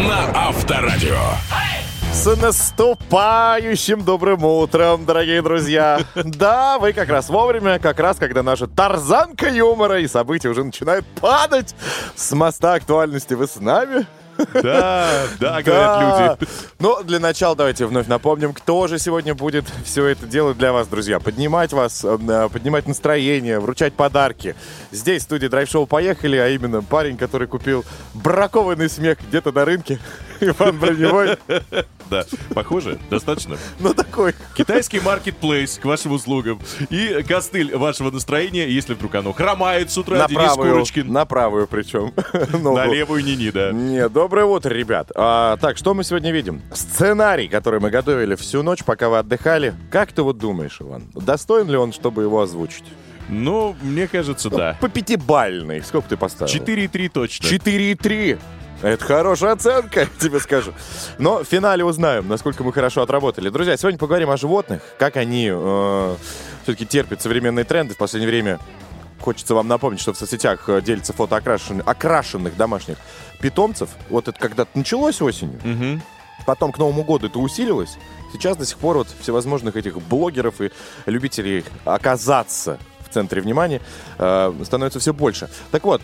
на Авторадио. С наступающим добрым утром, дорогие друзья! Да, вы как раз вовремя, как раз когда наша тарзанка юмора и события уже начинают падать с моста актуальности. Вы с нами? Да, да, говорят люди. Но для начала давайте вновь напомним, кто же сегодня будет все это делать для вас, друзья. Поднимать вас, э, поднимать настроение, вручать подарки. Здесь в студии драйв-шоу «Поехали», а именно парень, который купил бракованный смех где-то на рынке. Иван Броневой. Да, похоже, достаточно. Ну, такой. Китайский маркетплейс к вашим услугам. И костыль вашего настроения, если вдруг оно хромает с утра, На Денис правую, Курочкин. на правую причем. Ну, На левую ни-ни, да. Не, доброе утро, ребят. А, так, что мы сегодня видим? Сценарий, который мы готовили всю ночь, пока вы отдыхали. Как ты вот думаешь, Иван, достоин ли он, чтобы его озвучить? Ну, мне кажется, да. По пятибальной. Сколько ты поставил? 4,3 точно. 4,3. Это хорошая оценка, тебе скажу. Но в финале узнаем, насколько мы хорошо отработали. Друзья, сегодня поговорим о животных, как они э, все-таки терпят современные тренды. В последнее время хочется вам напомнить, что в соцсетях э, делится фото окрашенных, окрашенных домашних питомцев. Вот это когда-то началось осенью. Мгм. Потом к Новому году это усилилось. Сейчас до сих пор вот всевозможных этих блогеров и любителей оказаться в центре внимания э, становится все больше. Так вот,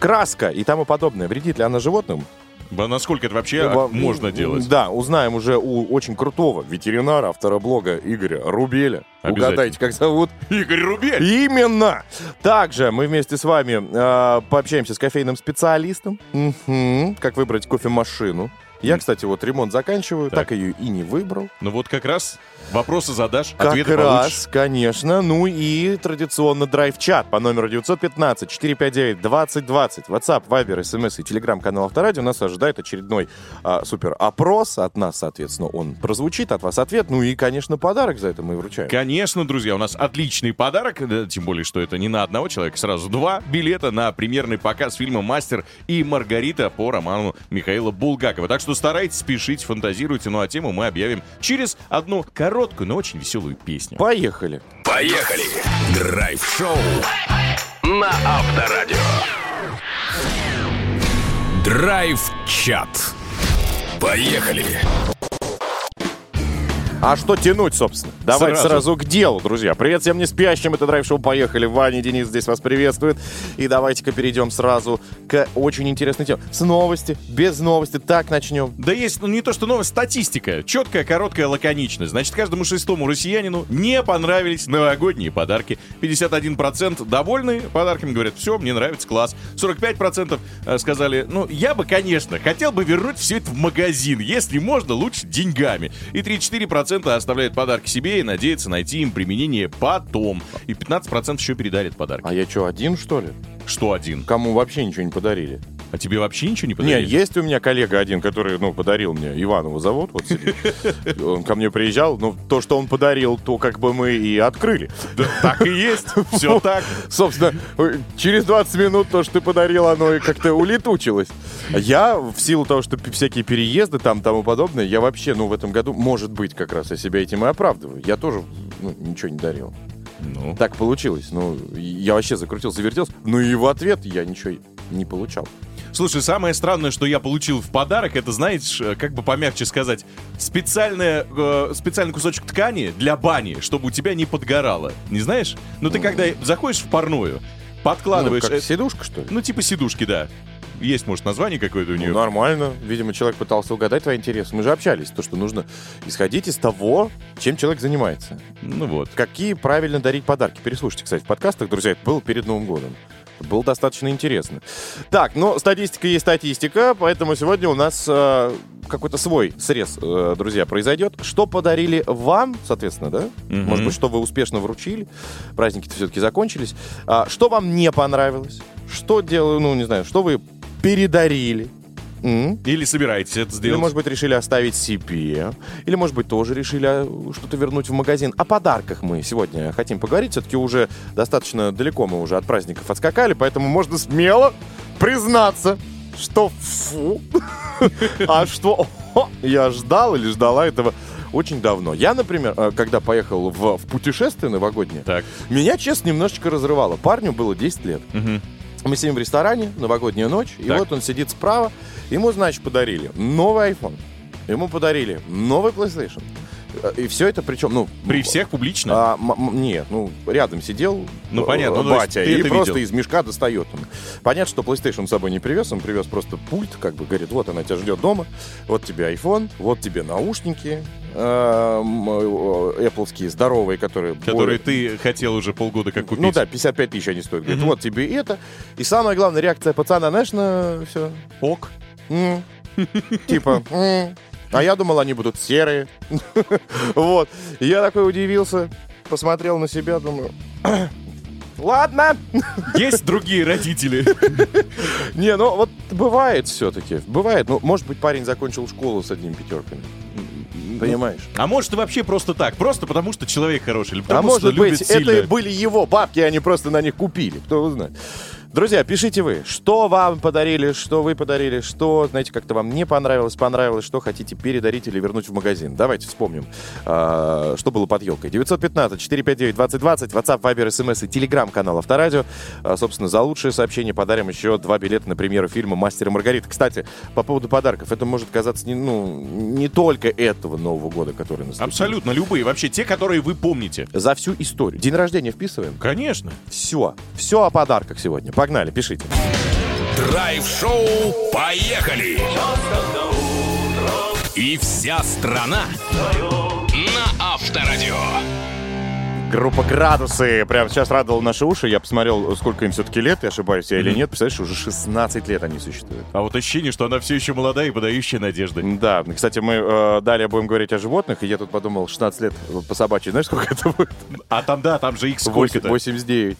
краска и тому подобное, вредит ли она животным? Ба, Насколько это вообще Во- можно делать? Да, узнаем уже у очень крутого ветеринара, автора блога Игоря Рубеля. Угадайте, как зовут? Игорь Рубель! Именно! Также мы вместе с вами э, пообщаемся с кофейным специалистом. Мгм. Как выбрать кофемашину. Я, кстати, вот ремонт заканчиваю, так, Так. ее и не выбрал. Ну вот как раз вопросы задашь, Как ответы раз, получишь. конечно. Ну и традиционно драйв-чат по номеру 915-459-2020. WhatsApp, Viber, SMS и телеграм-канал Авторадио. Нас ожидает очередной а, супер-опрос. От нас, соответственно, он прозвучит, от вас ответ. Ну и, конечно, подарок за это мы вручаем. Конечно, друзья, у нас отличный подарок, да, тем более, что это не на одного человека, сразу два билета на премьерный показ фильма «Мастер и Маргарита» по роману Михаила Булгакова. Так что старайтесь, спешите, фантазируйте, ну а тему мы объявим через одну короткую, но очень веселую песню. Поехали. Поехали! Драйв-шоу на Авторадио. Драйв-чат. Поехали! А что тянуть, собственно? Давайте сразу. Сразу. к делу, друзья. Привет всем не спящим, это драйв-шоу «Поехали». Ваня Денис здесь вас приветствуют. И давайте-ка перейдем сразу к очень интересной теме. С новости, без новости, так начнем. Да есть, ну не то что новость, статистика. Четкая, короткая, лаконичная. Значит, каждому шестому россиянину не понравились новогодние подарки. 51% довольны подарками, говорят, все, мне нравится, класс. 45% э, сказали, ну, я бы, конечно, хотел бы вернуть все это в магазин, если можно, лучше деньгами. И 34% оставляют подарки себе и надеются найти им применение потом. И 15% еще передарят подарки. А я что, один, что ли? Что один? Кому вообще ничего не подарили? А тебе вообще ничего не подарили? есть у меня коллега один, который, ну, подарил мне, Иванова зовут, вот сидит. Он ко мне приезжал, ну, то, что он подарил, то как бы мы и открыли. Да, так и есть. Все так. Собственно, через 20 минут то, что ты подарил, оно и как-то улетучилось. Я, в силу того, что всякие переезды там тому подобное, я вообще, ну, в этом году, может быть, как раз я себя этим и оправдываю. Я тоже, ну, ничего не дарил. Ну, Так получилось. Ну, я вообще закрутился, завертелся. Ну, и в ответ я ничего не получал. Слушай, самое странное, что я получил в подарок, это, знаешь, э, как бы помягче сказать, специальная, э, специальный кусочек ткани для бани, чтобы у тебя не подгорало. Не знаешь? Ну, ты когда заходишь в парную, Ну, подкладываешь... как э, сидушка, что ли? ну, типа сидушки, да. Есть, может, название какое-то у нее. Ну, нормально. Видимо, человек пытался угадать твои интересы. Мы же общались. То, что нужно исходить из того, чем человек занимается. Ну вот. Какие правильно дарить подарки? Переслушайте, кстати, в подкастах, друзья, это было перед Новым годом. Было достаточно интересно. Так, ну, статистика есть статистика, поэтому сегодня у нас э, какой-то свой срез, э, друзья, произойдет. Что подарили вам, соответственно, да? Мгм. Может быть, что вы успешно вручили. Праздники-то все-таки закончились. А, что вам не понравилось? Что делаю, ну, не знаю, что вы передарили? М? Или собираетесь это Или, сделать. может быть, решили оставить себе. Или, может быть, тоже решили а, что-то вернуть в магазин. О подарках мы сегодня хотим поговорить. Все-таки уже достаточно далеко мы уже от праздников отскакали, поэтому можно смело признаться, что фу. А что я ждал или ждала этого очень давно. Я, например, э, когда поехал в, в путешествие новогоднее, Так. меня, честно, немножечко разрывало. Парню было 10 лет. Мгм. Мы сидим в ресторане, новогодняя ночь, и Так. вот он сидит справа. Ему, значит, подарили новый iPhone. Ему подарили новый PlayStation. Э, И все это причем, ну... При всех публично? а, нет, ну, рядом сидел Ну, э, понятно, ну, батя, и просто видел. из мешка достает он. Понятно, что PlayStation с собой не привез, он привез просто пульт, как бы говорит, вот она тебя ждет дома, вот тебе iPhone, вот тебе наушники, Apple здоровые, которые... Которые более- ты хотел уже полгода как купить. Ну да, 55 тысяч они стоят. Говорит, вот тебе это. И самая главная реакция пацана, знаешь, на все. Ок. Типа. А я думал, они будут серые. Вот. Я такой удивился, посмотрел на себя, думаю, ладно. Есть другие родители. Не, ну вот бывает все-таки. Бывает. Ну, может быть, парень закончил школу с одними пятерками. Понимаешь? А может, вообще просто так. Просто потому, что человек хороший. Или потому, а что может любит быть, сильно. это были его бабки, они просто на них купили. Кто его знает. Друзья, пишите вы, что вам подарили, что вы подарили, что, знаете, как-то вам не понравилось, понравилось, что хотите передарить или вернуть в магазин. Давайте вспомним, а, что было под елкой. 915-459-2020, WhatsApp, Viber, SMS и Telegram-канал Авторадио. А, собственно, за лучшее сообщение подарим еще два билета на премьеру фильма «Мастер и Маргарита». Кстати, по поводу подарков, это может казаться не, ну, не только этого Нового года, который наступил. Абсолютно любые. Вообще те, которые вы помните. За всю историю. День рождения вписываем? Конечно. Все. Все о подарках сегодня. Погнали, пишите. Драйв-шоу «Поехали!» И вся страна на Авторадио. Группа «Градусы» прямо сейчас радовала наши уши. Я посмотрел, сколько им все-таки лет, я ошибаюсь я или нет. Представляешь, уже 16 лет они существуют. А вот ощущение, что она все еще молодая и подающая надежды. Да, кстати, мы э, далее будем говорить о животных, и я тут подумал, 16 лет по собачьей, знаешь, сколько это будет? А там, да, там же их сколько-то. 89.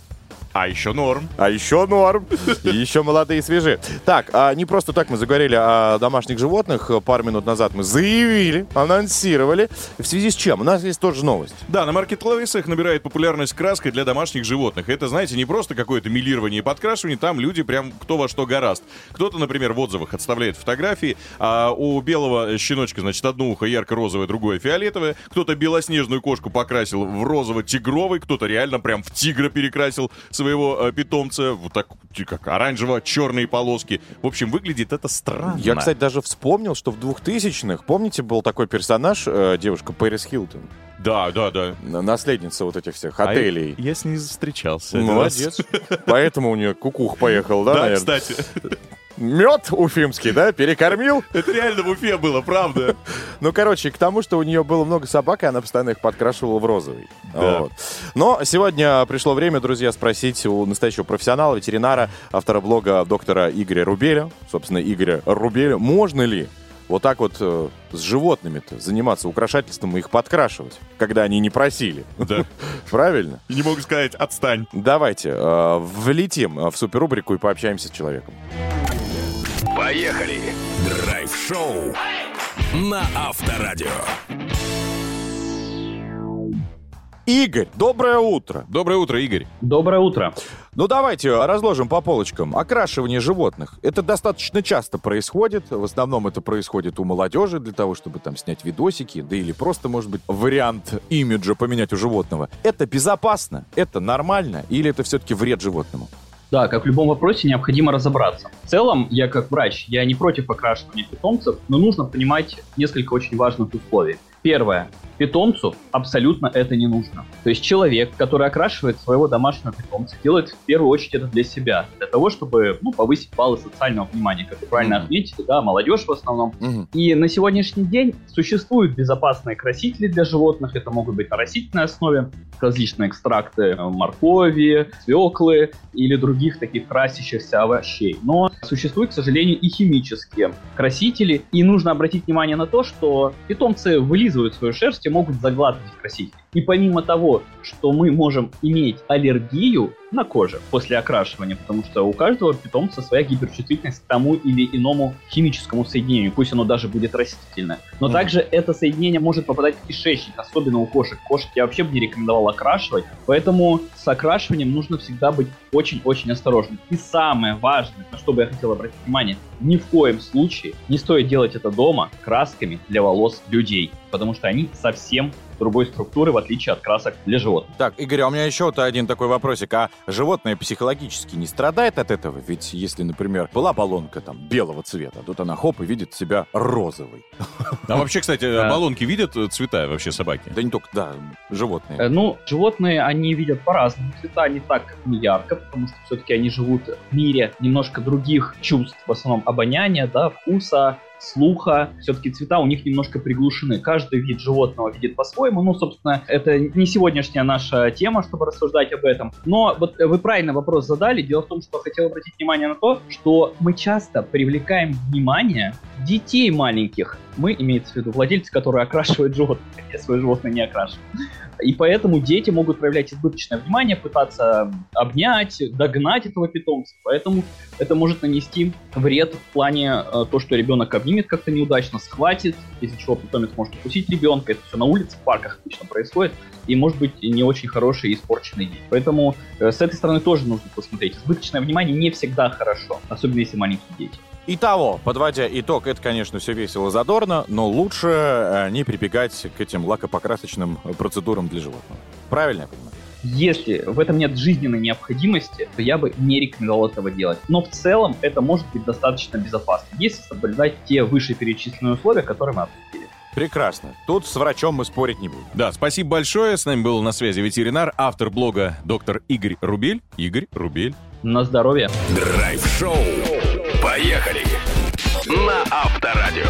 А еще норм. А еще норм. И еще молодые и свежие. Так, а не просто так мы заговорили о домашних животных. Пару минут назад мы заявили, анонсировали. В связи с чем? У нас есть тоже новость. Да, на маркетплейсах набирает популярность краска для домашних животных. Это, знаете, не просто какое-то милирование и подкрашивание, там люди прям кто во что гораст. Кто-то, например, в отзывах отставляет фотографии, а у белого щеночка, значит, одно ухо ярко-розовое, другое фиолетовое. Кто-то белоснежную кошку покрасил в розово-тигровый, кто-то реально прям в тигра перекрасил своего э, питомца, вот так, как оранжево-черные полоски. В общем, выглядит это странно. Я, кстати, даже вспомнил, что в 2000-х, помните, был такой персонаж, э, девушка Пэрис Хилтон, Да, да, да. наследница вот этих всех А отелей. я, я с ней встречался. Молодец. Поэтому у нее кукух поехал, да, Да, наверное? кстати. Мед уфимский, да, перекормил. Это реально в Уфе было, правда. Ну, короче, к тому, что у нее было много собак, и она постоянно их подкрашивала в розовый. Да. Вот. Но сегодня пришло время, друзья, спросить у настоящего профессионала, ветеринара, автора блога доктора Игоря Рубеля, собственно, Игоря Рубеля, можно ли вот так вот э, с животными-то заниматься украшательством и их подкрашивать, когда они не просили. Да. Правильно? И не могу сказать, отстань. Давайте э, влетим э, в суперрубрику и пообщаемся с человеком. Поехали! Драйв-шоу на Авторадио. Игорь, доброе утро. Доброе утро, Игорь. Доброе утро. Ну давайте разложим по полочкам. Окрашивание животных. Это достаточно часто происходит. В основном это происходит у молодежи для того, чтобы там снять видосики, да или просто, может быть, вариант имиджа поменять у животного. Это безопасно? Это нормально? Или это все-таки вред животному? Да, как в любом вопросе, необходимо разобраться. В целом, я как врач, я не против окрашивания питомцев, но нужно понимать несколько очень важных условий. Первое. Питомцу абсолютно это не нужно. То есть человек, который окрашивает своего домашнего питомца, делает в первую очередь это для себя, для того, чтобы ну, повысить баллы социального внимания, как вы правильно Мгм. отметили, да, молодежь в основном. И на сегодняшний день существуют безопасные красители для животных. Это могут быть на растительной основе, различные экстракты э, моркови, свеклы или других таких красящихся овощей. Но существуют, к сожалению, и химические красители. И нужно обратить внимание на то, что питомцы вылизывают свою шерсть могут заглатывать красители. И помимо того, что мы можем иметь аллергию на коже после окрашивания, потому что у каждого питомца своя гиперчувствительность к тому или иному химическому соединению, пусть оно даже будет растительное. Но Мгм. также это соединение может попадать в кишечник, особенно у кошек. Кошек я вообще бы не рекомендовал окрашивать, поэтому с окрашиванием нужно всегда быть очень-очень осторожным. И самое важное, на что бы я хотел обратить внимание, ни в коем случае не стоит делать это дома красками для волос людей, потому что они совсем другой структуры, в отличие от красок для животных. Так, Игорь, а у меня еще вот один такой вопросик. А животное психологически не страдает от этого? Ведь если, например, была баллонка там белого цвета, тут она хоп и видит себя розовой. А вообще, кстати, баллонки видят э, цвета вообще собаки? Да не только, да, животные. Э, Ну, животные, они видят по-разному цвета, не так не ярко, потому что все-таки они живут в мире немножко других чувств, в основном обоняния, да, вкуса, слуха, все-таки цвета у них немножко приглушены. Каждый вид животного видит по-своему. Ну, собственно, это не сегодняшняя наша тема, чтобы рассуждать об этом. Но вот вы правильно вопрос задали. Дело в том, что хотел обратить внимание на то, что мы часто привлекаем внимание детей маленьких. Мы, имеется в виду владельцы, которые окрашивают животных, я свое животное не окрашиваю. И поэтому дети могут проявлять избыточное внимание, пытаться обнять, догнать этого питомца. Поэтому это может нанести вред в плане э, то, что ребенок обнимет как-то неудачно, схватит, из-за чего питомец может укусить ребенка. Это все на улице, в парках обычно происходит. И может быть не очень хороший и испорченный день. Поэтому э, с этой стороны тоже нужно посмотреть. Избыточное внимание не всегда хорошо, особенно если маленькие дети. Итого, подводя итог, это, конечно, все весело задорно, но лучше э, не прибегать к этим лакопокрасочным процедурам для животного. Правильно я понимаю? Если в этом нет жизненной необходимости, то я бы не рекомендовал этого делать. Но в целом это может быть достаточно безопасно, если соблюдать те вышеперечисленные условия, которые мы определили. Прекрасно. Тут с врачом мы спорить не будем. Да, спасибо большое. С нами был на связи ветеринар, автор блога доктор Игорь Рубель. Игорь Рубель. На здоровье. Драйв-шоу. Поехали. На Авторадио.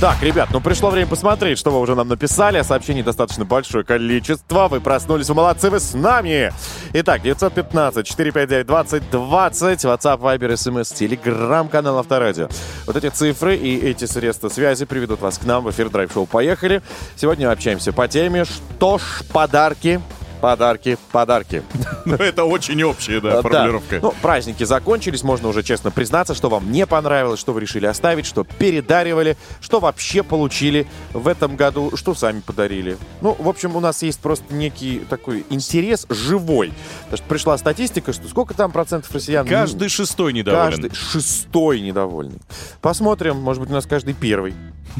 Так, ребят, ну пришло время посмотреть, что вы уже нам написали. Сообщений достаточно большое количество. Вы проснулись, вы молодцы, вы с нами. Итак, 915-459-2020, WhatsApp, Viber, SMS, Telegram, канал Авторадио. Вот эти цифры и эти средства связи приведут вас к нам в эфир Драйв-шоу. Поехали. Сегодня общаемся по теме «Что ж подарки?» Подарки, подарки. Ну, это очень общая, да, Да. формулировка. Ну, праздники закончились, можно уже честно признаться, что вам не понравилось, что вы решили оставить, что передаривали, что вообще получили в этом году, что сами подарили. Ну, в общем, у нас есть просто некий такой интерес живой. Потому что пришла статистика, что сколько там процентов россиян... Каждый шестой недоволен. Каждый шестой недовольный. Посмотрим, может быть, у нас каждый первый.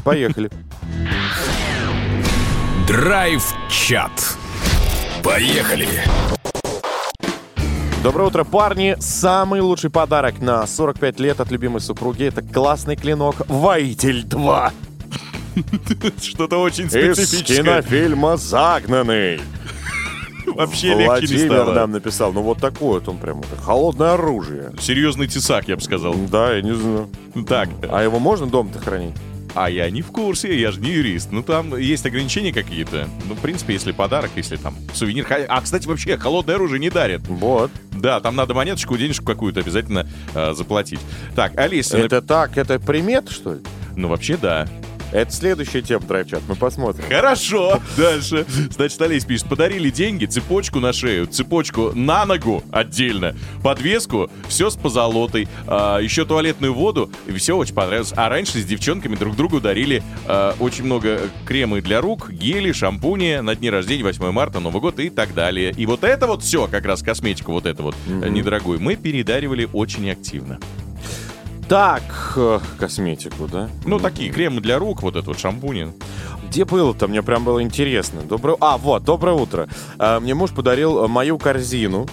Поехали. Драйв-чат. Поехали. Доброе утро, парни! Самый лучший подарок на 45 лет от любимой супруги — это классный клинок «Воитель 2». Что-то очень Из специфическое. кинофильма «Загнанный». Вообще легче не Владимир стало. нам написал. Ну вот такое вот он прям холодное оружие. Серьезный тесак, я бы сказал. Да, я не знаю. Так, А его можно дома-то хранить? А я не в курсе, я же не юрист. Ну, там есть ограничения какие-то. Ну, в принципе, если подарок, если там сувенир... А, кстати, вообще, холодное оружие не дарят. Вот. Да, там надо монеточку, денежку какую-то обязательно э, заплатить. Так, Алиса... Это так, это примет, что ли? Ну, вообще, да. Это следующая тема, драйв-чат, мы посмотрим. Хорошо, дальше. Значит, Олесь пишет, подарили деньги, цепочку на шею, цепочку на ногу отдельно, подвеску, все с позолотой, а, еще туалетную воду, и все очень понравилось. А раньше с девчонками друг другу дарили а, очень много кремы для рук, гели, шампуни на дни рождения, 8 марта, Новый год и так далее. И вот это вот все, как раз косметику вот это вот э, недорогую, мы передаривали очень активно. Так, э, косметику, да? Ну, такие кремы для рук, вот это вот шампуни. Где было-то? Мне прям было интересно. Доброе... А, вот, доброе утро. А, Мне муж подарил э, мою корзину.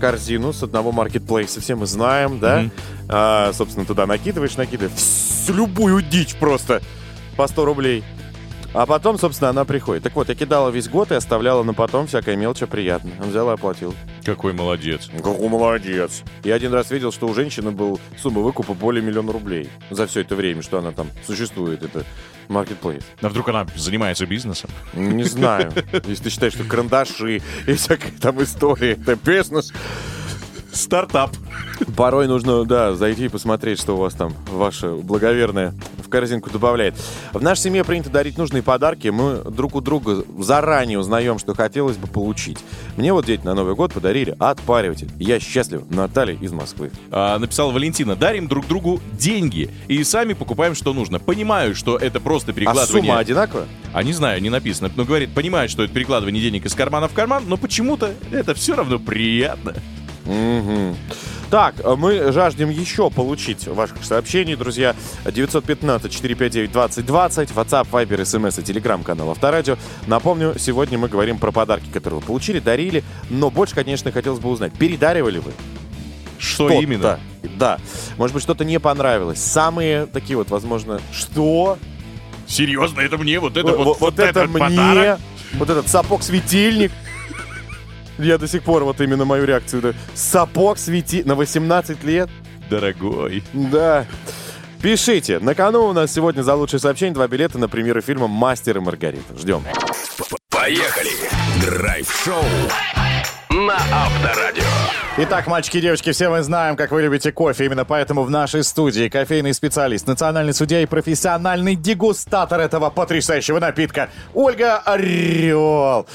Корзину с одного маркетплейса, все мы знаем, да? Мгм. А, собственно, туда накидываешь, накидываешь всю любую дичь просто по 100 рублей. А потом, собственно, она приходит. Так вот, я кидала весь год и оставляла на потом всякое мелочь приятное. Он взял и оплатил. Какой молодец. Какой молодец. Я один раз видел, что у женщины был сумма выкупа более миллиона рублей за все это время, что она там существует, это маркетплейс. А вдруг она занимается бизнесом? Не знаю. Если ты считаешь, что карандаши и всякая там история, это бизнес. Стартап. Порой нужно, да, зайти и посмотреть, что у вас там ваше благоверное в корзинку добавляет. В нашей семье принято дарить нужные подарки. Мы друг у друга заранее узнаем, что хотелось бы получить. Мне вот дети на Новый год подарили отпариватель. Я счастлив. Наталья из Москвы. А, написала Валентина, дарим друг другу деньги и сами покупаем, что нужно. Понимаю, что это просто А перекладывание... сумма одинаковая? А не знаю, не написано. Но говорит, понимает, что это перекладывание денег из кармана в карман, но почему-то это все равно приятно. Мгм. Так, э, мы жаждем еще получить ваших сообщений, друзья. 915-459-2020, WhatsApp, Viber, SMS и телеграм-канал Авторадио. Напомню, сегодня мы говорим про подарки, которые вы получили, дарили, но больше, конечно, хотелось бы узнать, передаривали вы Что что-то? именно? Да. Может быть, что-то не понравилось. Самые такие вот, возможно, что? Серьезно, это мне? Вот это Вот, вот, вот это этот мне, подарок? вот этот сапог-светильник. Я до сих пор вот именно мою реакцию. да. Сапог свети на 18 лет. Дорогой. Да. Пишите. На кону у нас сегодня за лучшее сообщение два билета на премьеру фильма «Мастер и Маргарита». Ждем. Поехали! Драйв-шоу на Авторадио. Итак, мальчики и девочки, все мы знаем, как вы любите кофе. Именно поэтому в нашей студии кофейный специалист, национальный судья и профессиональный дегустатор этого потрясающего напитка Ольга Орел.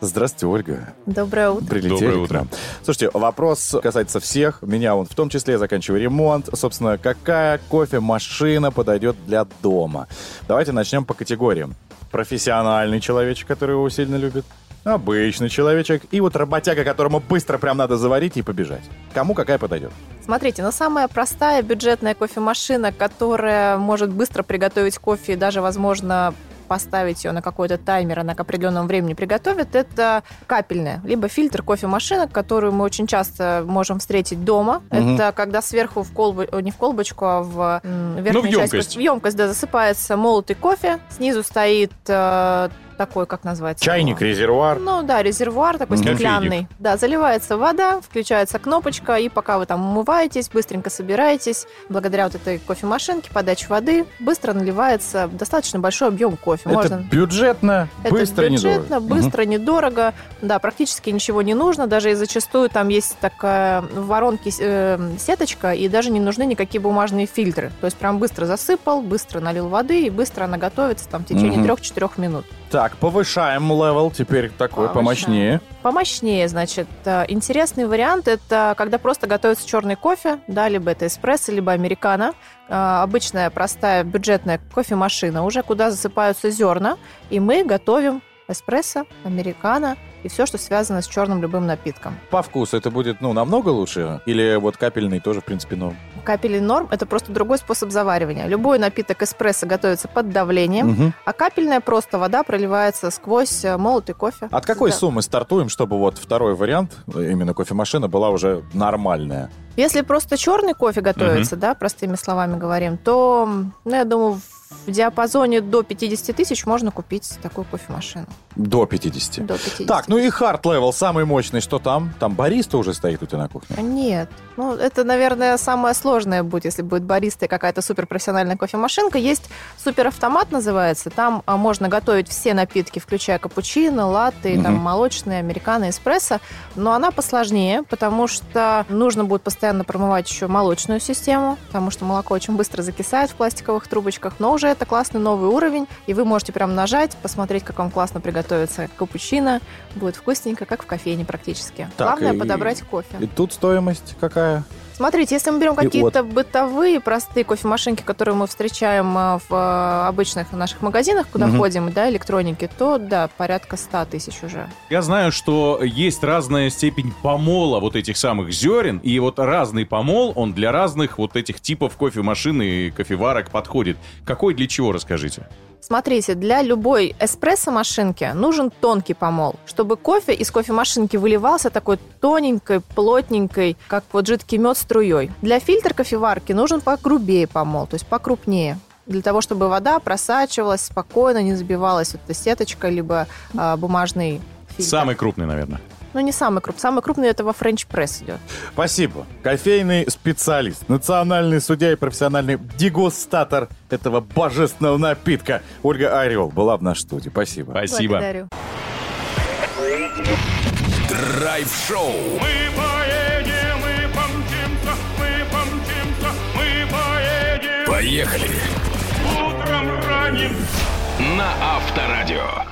Здравствуйте, Ольга. Доброе утро. Прилетели Доброе к утро. нам. Слушайте, вопрос касается всех. Меня он в том числе, я заканчиваю ремонт. Собственно, какая кофемашина подойдет для дома? Давайте начнем по категориям. Профессиональный человечек, который его сильно любит. Обычный человечек. И вот работяга, которому быстро прям надо заварить и побежать. Кому какая подойдет? Смотрите, ну самая простая бюджетная кофемашина, которая может быстро приготовить кофе и даже, возможно, поставить ее на какой-то таймер, она к определенному времени приготовит, это капельная, либо фильтр кофемашина, которую мы очень часто можем встретить дома. Мгм. Это когда сверху в колбу, не в колбочку, а в верхнюю Ну, в часть, емкость. в емкость, да, засыпается молотый кофе, снизу стоит э, такой, как называется? Чайник, его? резервуар. Ну да, резервуар такой Мгм. стеклянный. Да, заливается вода, включается кнопочка, и пока вы там умываетесь, быстренько собираетесь, благодаря вот этой кофемашинке, подаче воды, быстро наливается достаточно большой объем кофе. Это Можно... бюджетно, Это быстро, бюджетно, недорого. быстро, недорого. Да, практически ничего не нужно. Даже и зачастую там есть такая в воронке э, сеточка, и даже не нужны никакие бумажные фильтры. То есть прям быстро засыпал, быстро налил воды, и быстро она готовится там в течение Мгм. 3-4 минут. Так, повышаем level, теперь такой Повышаем. помощнее. Помощнее, значит, э, интересный вариант это когда просто готовится черный кофе, да, либо это эспрессо, либо американо. Э, Обычная простая бюджетная кофемашина, уже куда засыпаются зерна, и мы готовим эспрессо, американо и все, что связано с черным любым напитком. По вкусу это будет, ну, намного лучше? Или вот капельный тоже, в принципе, норм? Капельный норм – это просто другой способ заваривания. Любой напиток эспрессо готовится под давлением, Мгм. а капельная просто вода проливается сквозь э, молотый кофе. От какой Да. суммы стартуем, чтобы вот второй вариант, именно кофемашина, была уже нормальная? Если просто черный кофе готовится, да, простыми словами говорим, то, ну, я думаю, в диапазоне до 50 тысяч можно купить такую кофемашину. До 50. До 50. Так, ну и hard level самый мощный, что там? Там бариста уже стоит у тебя на кухне? Нет. Ну, это, наверное, самое сложное будет, если будет бариста и какая-то суперпрофессиональная кофемашинка. Есть суперавтомат, называется. Там а, можно готовить все напитки, включая капучино, латте, там, Мгм. молочные, американо, эспрессо. Но она посложнее, потому что нужно будет постоянно промывать еще молочную систему, потому что молоко очень быстро закисает в пластиковых трубочках. Но уже это классный новый уровень, и вы можете прям нажать, посмотреть, как вам классно приготовится капучино. Будет вкусненько, как в кофейне практически. Так, Главное и- подобрать кофе. И тут стоимость какая? Смотрите, если мы берем какие-то бытовые простые кофемашинки, которые мы встречаем а, в а, обычных наших магазинах, куда Мгм. ходим, да, электроники, то да, порядка 100 тысяч уже. Я знаю, что есть разная степень помола вот этих самых зерен, и вот разный помол, он для разных вот этих типов кофемашин и кофеварок подходит. Какой для чего, расскажите? Смотрите, для любой эспрессо-машинки нужен тонкий помол, чтобы кофе из кофемашинки выливался такой тоненькой, плотненькой, как вот жидкий мед струей. Для фильтр кофеварки нужен погрубее помол, то есть покрупнее для того, чтобы вода просачивалась спокойно, не забивалась вот эта сеточка, либо а, бумажный фильтр. Самый крупный, наверное. Ну, не самый крупный. Самый крупный это во френч пресс идет. Спасибо. Кофейный специалист, национальный судья и профессиональный дегустатор этого божественного напитка. Ольга Орел была в нашей студии. Спасибо. Спасибо. Благодарю. Драйв-шоу. Мы поедем, мы помчимся, мы помчимся, мы поедем. Поехали Утром ранним на Авторадио.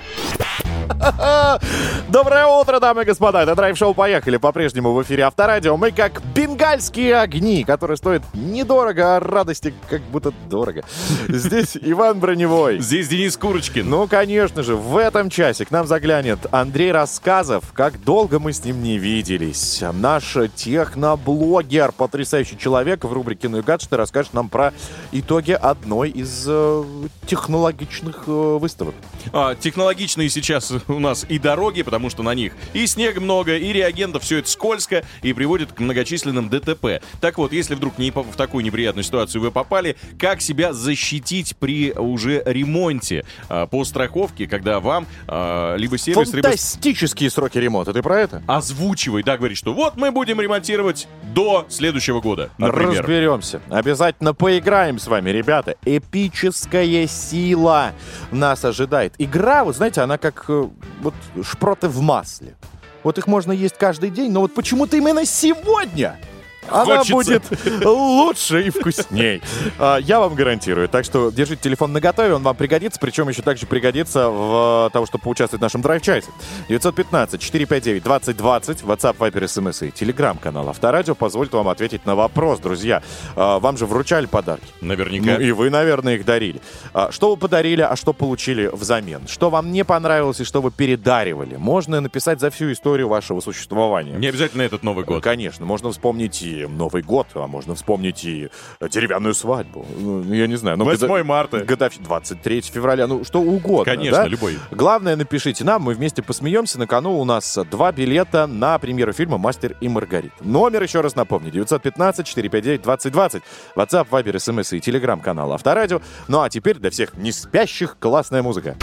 Доброе утро, дамы и господа. Это драйв-шоу «Поехали». По-прежнему в эфире Авторадио. Мы как бенгальские огни, которые стоят недорого, а радости как будто дорого. Здесь Иван Броневой. Здесь Денис Курочкин. Ну, конечно же, в этом часе к нам заглянет Андрей Рассказов. Как долго мы с ним не виделись. Наш техноблогер, потрясающий человек в рубрике «Ну и гаджеты» расскажет нам про итоги одной из э, технологичных э, выставок. А, технологичные сейчас у нас и дороги, потому что на них и снега много, и реагентов, все это скользко и приводит к многочисленным ДТП. Так вот, если вдруг не в такую неприятную ситуацию вы попали, как себя защитить при уже ремонте а, по страховке, когда вам а, либо сервис, либо Фантастические сроки ремонта. Ты про это? озвучивает, да, говорит, что вот мы будем ремонтировать до следующего года, например. Разберемся. Обязательно поиграем с вами, ребята. Эпическая сила нас ожидает. Игра, вот знаете, она как э, вот шпроты в масле. Вот их можно есть каждый день, но вот почему-то именно сегодня она Хочется. будет лучше и вкусней. А, Я вам гарантирую. Так что держите телефон наготове, он вам пригодится. Причем еще также пригодится в э, того, чтобы поучаствовать в нашем драйв-чате. 915-459-2020, WhatsApp, Viber, SMS и телеграм-канал Авторадио позволит вам ответить на вопрос, друзья. А, Вам же вручали подарки. Наверняка. Ну и вы, наверное, их дарили. А, Что вы подарили, а что получили взамен? Что вам не понравилось и что вы передаривали? Можно написать за всю историю вашего существования. Не обязательно этот Новый год. Конечно, можно вспомнить и Новый год, а можно вспомнить и деревянную свадьбу. Ну, я не знаю. Ну, 8 года- марта. Годовщина, 23 февраля, ну, что угодно. Конечно, да? любой. Главное, напишите нам, мы вместе посмеемся. На кону у нас два билета на премьеру фильма «Мастер и Маргарита». Номер, еще раз напомню, 915-459-2020. WhatsApp, Viber, SMS и телеграм-канал Авторадио. Ну а теперь для всех не спящих классная музыка.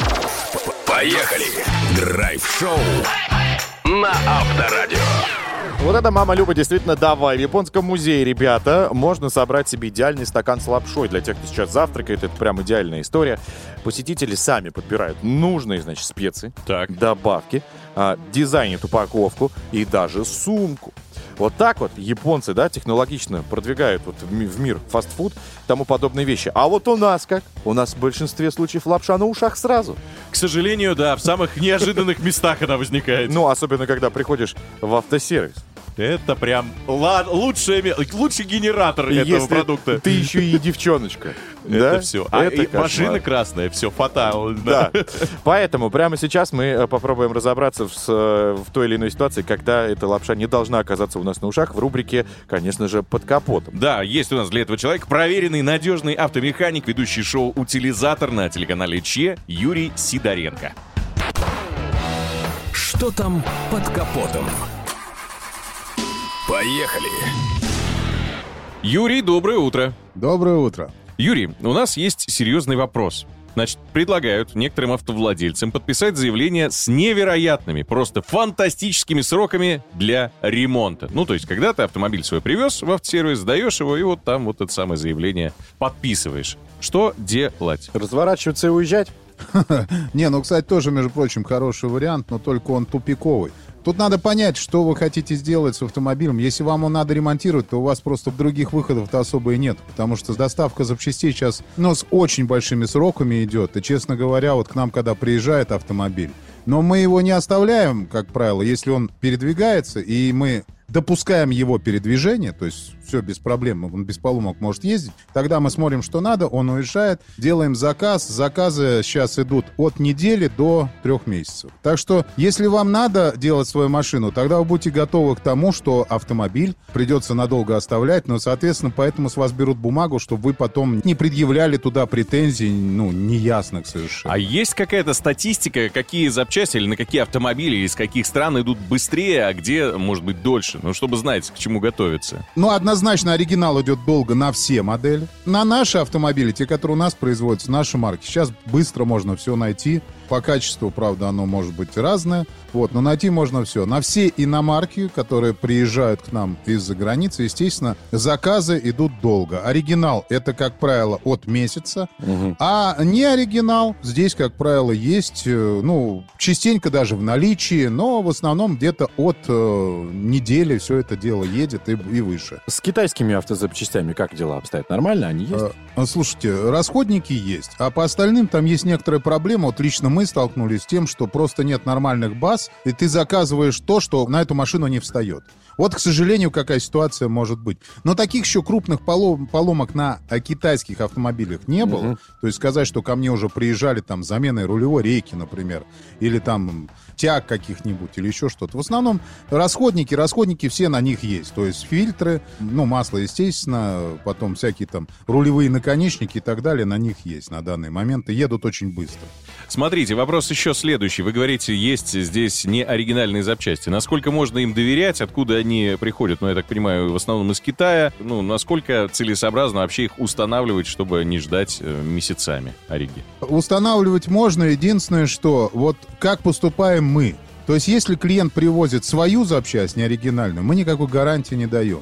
Поехали! Драйв-шоу на Авторадио. Вот это мама Люба действительно давай. В японском музее, ребята, можно собрать себе идеальный стакан с лапшой. Для тех, кто сейчас завтракает, это прям идеальная история. Посетители сами подбирают нужные, значит, специи, Так. добавки, а, дизайнят упаковку и даже сумку. Вот так вот японцы, да, технологично продвигают вот в ми- в мир фастфуд тому подобные вещи. А вот у нас как? У нас в большинстве случаев лапша на ушах сразу. К сожалению, да, в самых неожиданных местах она возникает. Ну, особенно, когда приходишь в автосервис. Это прям ме- лучший генератор И этого продукта. ты еще и девчоночка. Это да? все. А Это и кошмар. машина красная, все, фатал. Да. Поэтому прямо сейчас мы э, попробуем разобраться в, э, в той или иной ситуации, когда эта лапша не должна оказаться у нас на ушах в рубрике, конечно же, под капотом. Да, есть у нас для этого человек проверенный, надежный автомеханик, ведущий шоу «Утилизатор» на телеканале ЧЕ Юрий Сидоренко. Что там под капотом? Поехали! Юрий, доброе утро. Доброе утро. Юрий, у нас есть серьезный вопрос. Значит, предлагают некоторым автовладельцам подписать заявление с невероятными, просто фантастическими сроками для ремонта. Ну, то есть, когда ты автомобиль свой привез в автосервис, сдаешь его, и вот там вот это самое заявление подписываешь. Что делать? Разворачиваться и уезжать? Не, ну, кстати, тоже, между прочим, хороший вариант, но только он тупиковый. Тут надо понять, что вы хотите сделать с автомобилем. Если вам его надо ремонтировать, то у вас просто других выходов-то особо и нет. Потому что доставка запчастей сейчас, ну, с очень большими сроками идет. И, честно говоря, вот к нам, когда приезжает автомобиль, но мы его не оставляем, как правило, если он передвигается, и мы допускаем его передвижение, то есть все без проблем, он без поломок может ездить, тогда мы смотрим, что надо, он уезжает, делаем заказ. Заказы сейчас идут от недели до трех месяцев. Так что, если вам надо делать свою машину, тогда вы будете готовы к тому, что автомобиль придется надолго оставлять, но, соответственно, поэтому с вас берут бумагу, чтобы вы потом не предъявляли туда претензий, ну, неясных совершенно. А есть какая-то статистика, какие запчасти или на какие автомобили из каких стран идут быстрее, а где, может быть, дольше? Ну, чтобы знать, к чему готовиться. Ну, однозначно, оригинал идет долго на все модели. На наши автомобили, те, которые у нас производятся, наши марки, сейчас быстро можно все найти. По качеству, правда, оно может быть разное. Вот, но найти можно все. На все иномарки, которые приезжают к нам из-за границы, естественно, заказы идут долго. Оригинал — это, как правило, от месяца. А не оригинал здесь, как правило, есть, э, ну, частенько даже в наличии, но в основном где-то от э, недели все это дело едет и, и выше. С китайскими автозапчастями как дела обстоят? Нормально они есть? Э, Слушайте, расходники есть, а по остальным там есть некоторая проблема. Вот лично мы столкнулись с тем, что просто нет нормальных баз, и ты заказываешь то, что на эту машину не встает. Вот, к сожалению, какая ситуация может быть. Но таких еще крупных полом- поломок на э, китайских автомобилях не было. То есть сказать, что ко мне уже приезжали там с заменой рулевой рейки, например, или там тяг каких-нибудь, или еще что-то. В основном расходники, расходники все на них есть. То есть фильтры, ну, масло, естественно, потом всякие там рулевые наконечники и так далее на них есть на данный момент и едут очень быстро. Смотрите, вопрос еще следующий. Вы говорите, есть здесь не оригинальные запчасти. Насколько можно им доверять? Откуда они приходят? Ну, я так понимаю, в основном из Китая. Ну, насколько целесообразно вообще их устанавливать, чтобы не ждать э, месяцами Ориги? Устанавливать можно, единственное, что вот как поступаем мы. То есть, если клиент привозит свою запчасть, не оригинальную, мы никакой гарантии не даем.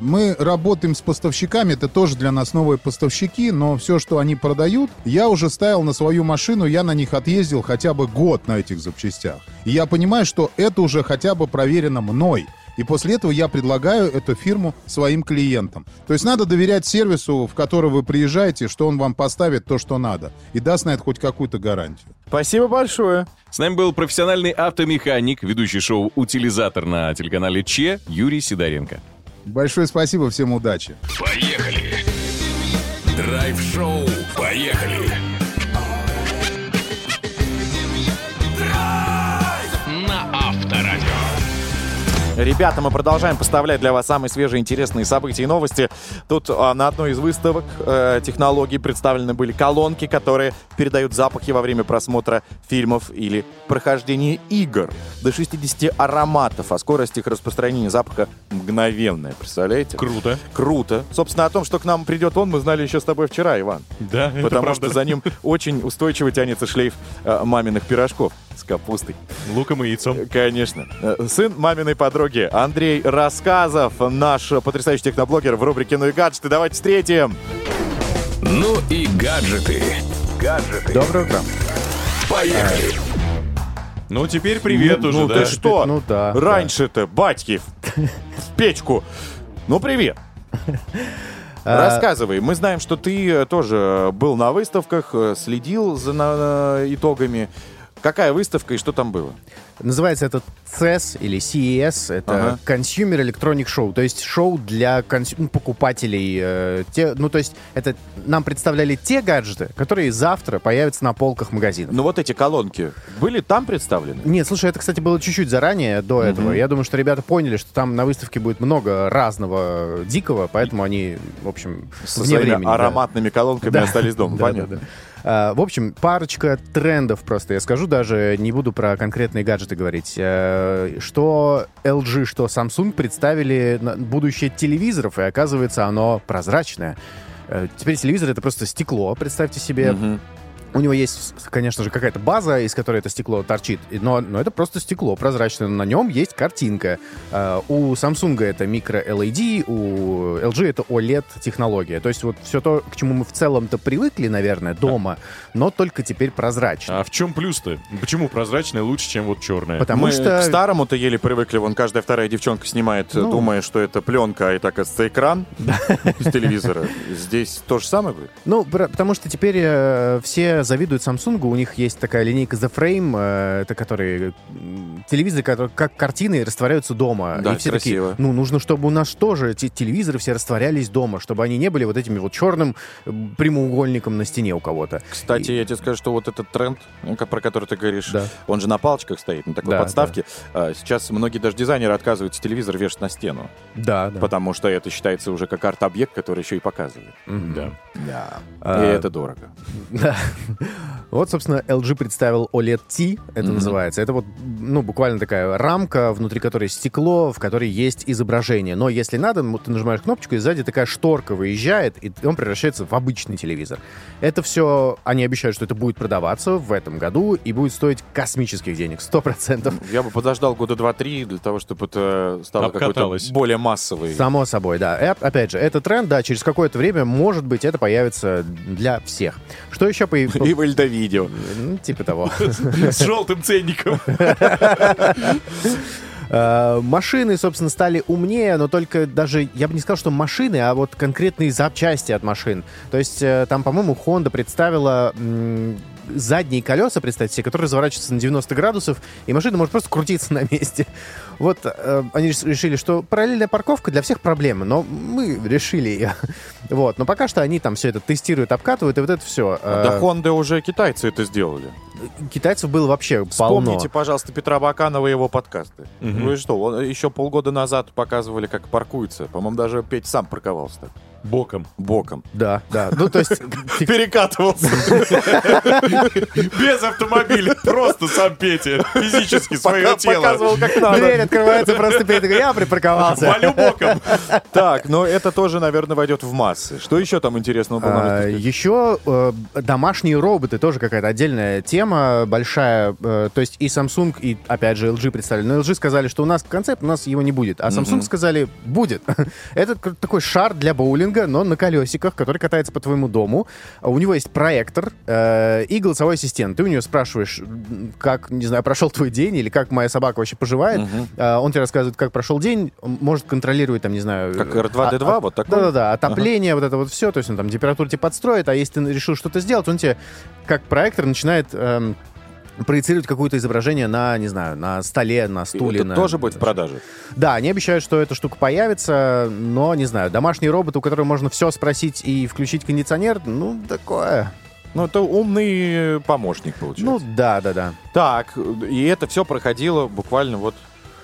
Мы работаем с поставщиками, это тоже для нас новые поставщики, но все, что они продают, я уже ставил на свою машину, я на них отъездил хотя бы год на этих запчастях. И я понимаю, что это уже хотя бы проверено мной. И после этого я предлагаю эту фирму своим клиентам. То есть надо доверять сервису, в который вы приезжаете, что он вам поставит то, что надо. И даст на это хоть какую-то гарантию. Спасибо большое. С нами был профессиональный автомеханик, ведущий шоу «Утилизатор» на телеканале ЧЕ Юрий Сидоренко. Большое спасибо, всем удачи. Поехали! Драйв-шоу. Поехали! Ребята, мы продолжаем поставлять для вас самые свежие интересные события и новости. Тут а, на одной из выставок э, технологий представлены были колонки, которые передают запахи во время просмотра фильмов или прохождения игр. До 60 ароматов, а скорость их распространения запаха мгновенная. Представляете? Круто. Круто. Собственно, о том, что к нам придет он, мы знали еще с тобой вчера, Иван. Да, Потому что за ним очень устойчиво тянется шлейф э, маминых пирожков с капустой. Луком и яйцом. Конечно. Сын маминой подруги Андрей Рассказов, наш потрясающий техноблогер в рубрике «Ну и гаджеты». Давайте встретим. Ну и гаджеты. Гаджеты. Доброе утро. Поехали! Ну, теперь привет ну, уже, ну да? ты что? Ну да, да. Раньше-то батьки в, печку. Ну, привет. А, Рассказывай. Мы знаем, что ты тоже был на выставках, э, следил за на- итогами. Какая выставка и что там было? Называется это CES или CES. Это Ага. Consumer Electronic Show. То есть шоу для конс- ну, покупателей. э, те, ну, то есть это нам представляли те гаджеты, которые завтра появятся на полках магазинов. Ну, вот эти колонки были там представлены? Нет, слушай, это, кстати, было чуть-чуть заранее до этого. Я думаю, что ребята поняли, что там на выставке будет много разного дикого, поэтому они, в общем, Со вне времени. да. ароматными колонками Да. остались дома. Да, Понятно. да, да. А, В общем, парочка трендов просто. Я скажу даже, не буду про конкретные гаджеты говорить. Э, Что LG, что Samsung представили будущее телевизоров, и оказывается, оно прозрачное. Э, Теперь телевизор — это просто стекло, представьте себе. Мгм. У него есть, конечно же, какая-то база, из которой это стекло торчит, но, но это просто стекло прозрачное, на нем есть картинка. Э, У Samsung это микро-LED, у LG это OLED-технология. То есть вот все то, к чему мы в целом-то привыкли, наверное, дома, но только теперь прозрачно. А в чем плюс-то? Почему прозрачное лучше, чем вот черное? Потому Мы что... к старому-то еле привыкли. Вон каждая вторая девчонка снимает, Ну. думая, что это пленка, а это, оказывается, экран с телевизора. Здесь то же самое будет? Ну, потому что теперь э, все завидуют Samsung. У них есть такая линейка The Frame, э, это которые телевизоры, которые как картины растворяются дома. Да, и все красиво. такие, ну, нужно, чтобы у нас тоже те- телевизоры все растворялись дома, чтобы они не были вот этими вот черным э, прямоугольником на стене у кого-то. Кстати, я тебе скажу, что вот этот тренд, ка- про который ты говоришь, Да. он же на палочках стоит, на такой Да, подставке. А, Сейчас многие даже дизайнеры отказываются телевизор вешать на стену, Да, да. потому что это считается уже как арт-объект, который еще и показывает. Мгм. Да. Да. А, И это дорого. Да. Вот, собственно, LG представил OLED-T, это называется. Это вот, ну, буквально такая рамка, внутри которой стекло, в которой есть изображение. Но если надо, ты нажимаешь кнопочку, и сзади такая шторка выезжает, и он превращается в обычный телевизор. Это все, они обещают, что это будет продаваться в этом году и будет стоить космических денег, 100%. Я бы подождал года два-три для того, чтобы это стало какой-то более массовый. Само собой, да. И, оп- опять же, это тренд, да, через какое-то время, может быть, это появится для всех. Что еще появится? И в видео. Типа того. С желтым ценником. Э, Машины, собственно, стали умнее, но только даже, я бы не сказал, что машины, а вот конкретные запчасти от машин. То есть э, там, по-моему, Honda представила задние колеса, представьте себе, которые разворачиваются на 90 градусов, и машина может просто крутиться на месте. Вот э, они реш- решили, что параллельная парковка для всех проблема, но мы решили ее. Вот, но пока что они там все это тестируют, обкатывают, и вот это все. Да Хонды уже китайцы это сделали. Китайцев было вообще полно. Вспомните, пожалуйста, Петра Баканова и его подкасты. Вы что, он еще полгода назад показывали, как паркуется. По-моему, даже Петь сам парковался так. Боком. Боком. Да, да. Ну, то есть... Перекатывался. Без автомобиля. Просто сам Петя. Физически свое тело. Показывал, как Дверь надо. открывается просто перед... Я припарковался. Валю боком. Так, но это тоже, наверное, войдет в массы. Что еще там интересного было? А? Еще э, домашние роботы тоже какая-то отдельная тема большая. э, то есть и Samsung, и опять же LG представили. Но LG сказали, что у нас концепт, у нас его не будет. А Samsung сказали, будет. Это такой шар для боулинга, но на колесиках, который катается по твоему дому. А У него есть проектор э, и голосовой ассистент. Ты у нее спрашиваешь, как, не знаю, прошел твой день или как моя собака вообще поживает. А, Он тебе рассказывает, как прошел день, он может контролировать, там, не знаю... Как э, R2D2, а- а- вот такой? Да-да-да, отопление, вот это вот все, то есть он там температуру тебе подстроит, а если ты решил что-то сделать, он тебе как проектор начинает эм, проецировать какое-то изображение на, не знаю, на столе, на стуле. Это на- тоже будет в продаже. Да, они обещают, что эта штука появится, но, не знаю, домашний робот, у которого можно все спросить и включить кондиционер, ну, такое. Ну, это умный помощник, Ну, получается. да-да-да. Так, и это все проходило буквально вот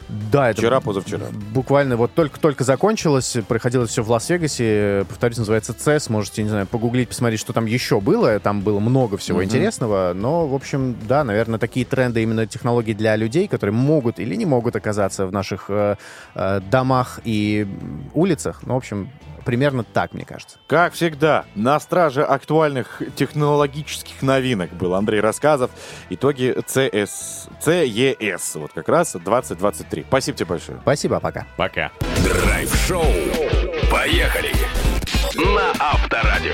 Да, это вчера, позавчера. буквально вот только-только закончилось, проходило все в Лас-Вегасе, повторюсь, называется CES, можете, не знаю, погуглить, посмотреть, что там еще было, там было много всего Мгм. интересного, но, в общем, да, наверное, такие тренды, именно технологии для людей, которые могут или не могут оказаться в наших э, э, домах и улицах, ну, в общем, примерно так, мне кажется. Как всегда, на страже актуальных технологических новинок был Андрей Рассказов. Итоги CS, CES, вот как раз 2023. Спасибо тебе большое. Спасибо, пока. Пока. Драйв-шоу. Поехали. На Авторадио.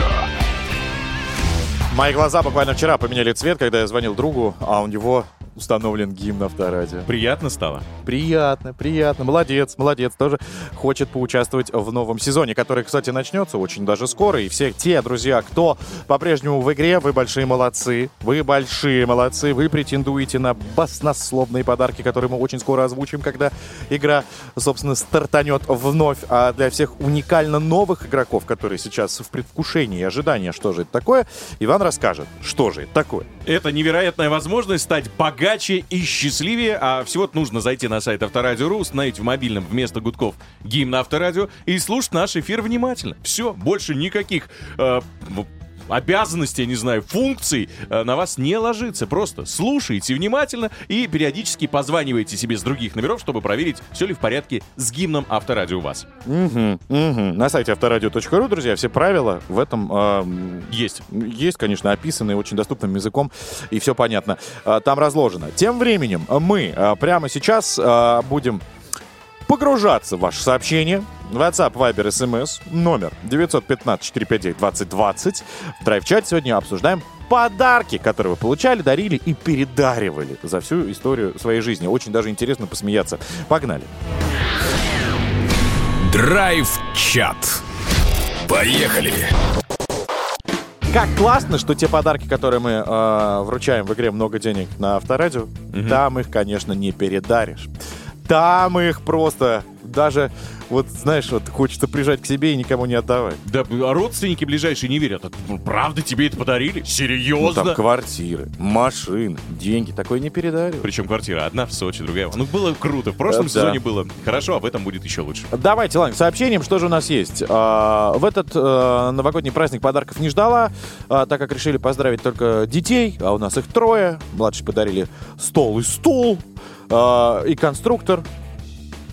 Мои глаза буквально вчера поменяли цвет, когда я звонил другу, а у него установлен гимн авторадио. Приятно стало? Приятно, приятно. Молодец, молодец. Тоже хочет поучаствовать в новом сезоне, который, кстати, начнется очень даже скоро. И все те, друзья, кто по-прежнему в игре, вы большие молодцы. Вы большие молодцы. Вы претендуете на баснословные подарки, которые мы очень скоро озвучим, когда игра, собственно, стартанет вновь. А для всех уникально новых игроков, которые сейчас в предвкушении и ожидании, что же это такое, Иван расскажет, что же это такое. Это невероятная возможность стать богаче и счастливее, а всего нужно зайти на сайт Авторадио.ру, установить в мобильном вместо гудков гимн Авторадио и слушать наш эфир внимательно. Все, больше никаких э, обязанностей, я не знаю, функций э, на вас не ложится. Просто слушайте внимательно и периодически позванивайте себе с других номеров, чтобы проверить, все ли в порядке с гимном Авторадио у вас. Мгм, мгм. На сайте авторадио.ру, друзья, все правила в этом эм, Есть. есть, конечно, описанные очень доступным языком, и все понятно. А, Там разложено. Тем временем мы а, прямо сейчас будем погружаться в ваши сообщения. WhatsApp, Viber, SMS, номер 915-459-2020. В драйв-чате сегодня обсуждаем подарки, которые вы получали, дарили и передаривали за всю историю своей жизни. Очень даже интересно посмеяться. Погнали. Драйв-чат. Поехали. Как классно, что те подарки, которые мы э, вручаем в игре «Много денег» на Авторадио, там их, конечно, не передаришь. Там их просто даже, вот знаешь, вот хочется прижать к себе и никому не отдавать. Да, а родственники ближайшие не верят. А, ну, Правда тебе это подарили? Ну, Серьезно? там квартиры, машины, деньги. Такое не передаришь. Причем квартира одна в Сочи, другая. Ну, было круто. В прошлом Да. сезоне было хорошо, а в этом будет еще лучше. Давайте, ладно, к сообщениям, что же у нас есть. А, в этот э, новогодний праздник подарков не ждала, а, так как решили поздравить только детей, а у нас их трое. Младшие подарили стол и стул, а, и конструктор.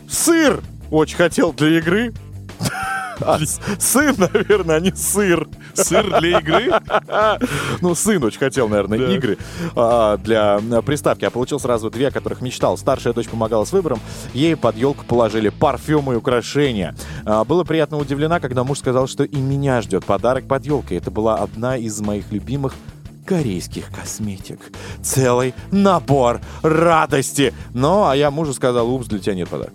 Сыр очень хотел для игры. А, с- сын, наверное, а не сыр. Сыр для игры? Ну, сын очень хотел, наверное, Да. игры а, для а, приставки, а получил сразу две, о которых мечтал. Старшая дочь помогала с выбором, ей под елку положили парфюмы и украшения. А, Было приятно удивлена, когда муж сказал, что и меня ждет подарок под елкой. Это была одна из моих любимых корейских косметик. Целый набор радости. Ну, а я мужу сказал, упс, для тебя нет подарка.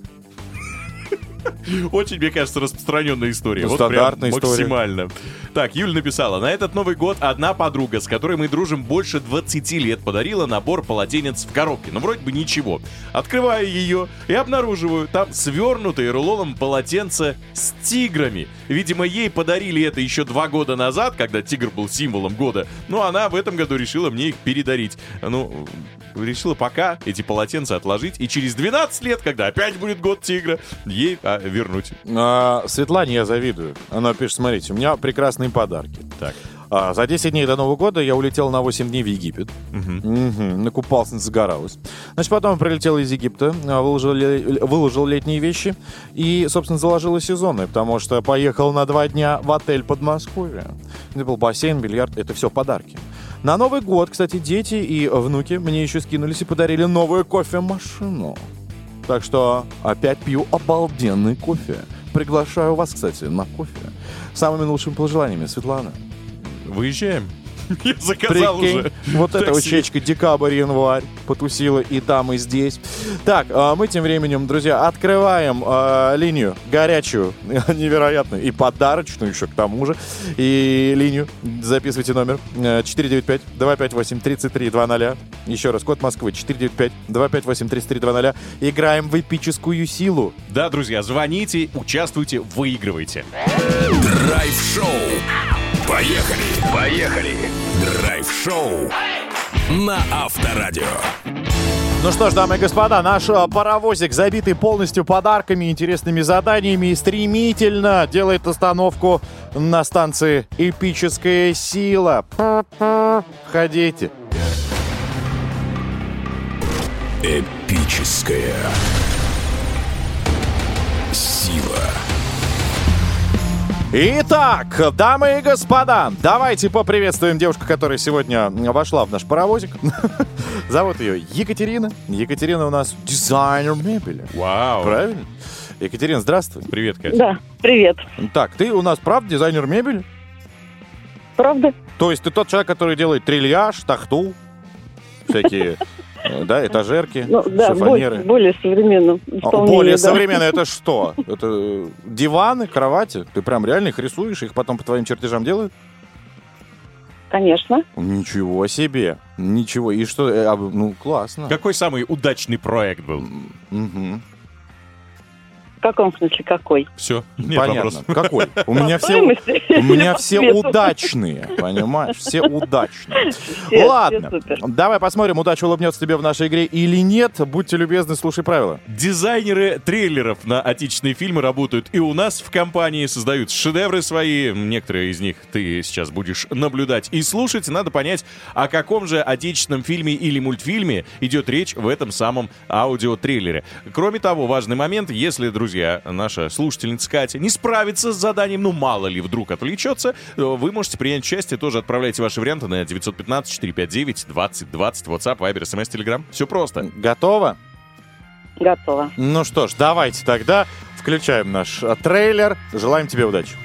Очень, мне кажется, распространенная история. Ну, Вот прям стандартная история. максимально. Так, Юль написала. На этот Новый год одна подруга, с которой мы дружим больше 20 лет, подарила набор полотенец в коробке. Ну, вроде бы ничего. Открываю ее и обнаруживаю там свернутые рулоном полотенца с тиграми. Видимо, ей подарили это еще два года назад, когда тигр был символом года. Но она в этом году решила мне их передарить. Ну, решила пока эти полотенца отложить. И через 12 лет, когда опять будет год тигра, ей а, вернуть. А, Светлане я завидую. Она пишет, смотрите, у меня прекрасные подарки. Так. А, за 10 дней до Нового года я улетел на 8 дней в Египет. Мгм. Накупался, загоралась. Значит, потом прилетел из Египта, а, выложил, выложил летние вещи и, собственно, заложил сезонные, потому что поехал на два дня в отель Подмосковье. Где был бассейн, бильярд, это все подарки. На Новый год, кстати, дети и внуки мне еще скинулись и подарили новую кофемашину. Так что опять пью обалденный кофе. Приглашаю вас, кстати, на кофе. Самыми лучшими пожеланиями, Светлана. Выезжаем. Я заказал Прикинь, уже. вот эта учечка декабрь-январь потусила и там, и здесь. Так, а мы тем временем, друзья, открываем а, линию горячую, невероятную, и подарочную еще к тому же. И линию, записывайте номер э, 495-258-3320. Еще раз, код Москвы 495-258-3320. Играем в эпическую силу. Да, друзья, звоните, участвуйте, выигрывайте. Драйв-шоу. Поехали! Поехали! Драйв-шоу на Авторадио. Ну что ж, дамы и господа, наш э, паровозик, забитый полностью подарками, интересными заданиями, стремительно делает остановку на станции «Эпическая сила». Входите. Эпическая сила. Итак, дамы и господа, давайте поприветствуем девушку, которая сегодня вошла в наш паровозик. Зовут ее Екатерина. Екатерина у нас дизайнер мебели. Вау. Правильно? Екатерина, здравствуй. Привет, Катя. Да, привет. Так, ты у нас, правда, дизайнер мебели? Правда? То есть ты тот человек, который делает трильяж, тахту, всякие, да, этажерки, Ну, да, шифонеры. более, более современном А. Более да. современно это что? Это э, диваны, кровати? Ты прям реально их рисуешь, их потом по твоим чертежам делают? Конечно. Ничего себе. Ничего. И что? э, а, ну, классно. Какой самый удачный проект был? Мгм. В каком смысле какой? Все, нет Понятно. вопросов. Какой? У меня все, у меня все удачные, понимаешь? Все удачные. Все- Ладно, все давай посмотрим, удача улыбнется тебе в нашей игре или нет. Будьте любезны, слушай правила. Дизайнеры трейлеров на отечественные фильмы работают и у нас в компании, создают шедевры свои. Некоторые из них ты сейчас будешь наблюдать и слушать. Надо понять, о каком же отечественном фильме или мультфильме идет речь в этом самом аудиотрейлере. Кроме того, важный момент, если, друзья, наша слушательница Катя не справится с заданием, ну мало ли вдруг отвлечется, э, вы можете принять участие, тоже отправляйте ваши варианты на 915-459-2020, WhatsApp, Viber, SMS, Telegram. Все просто. Готово? Готово. Ну что ж, давайте тогда включаем наш э, трейлер. Желаем тебе удачи.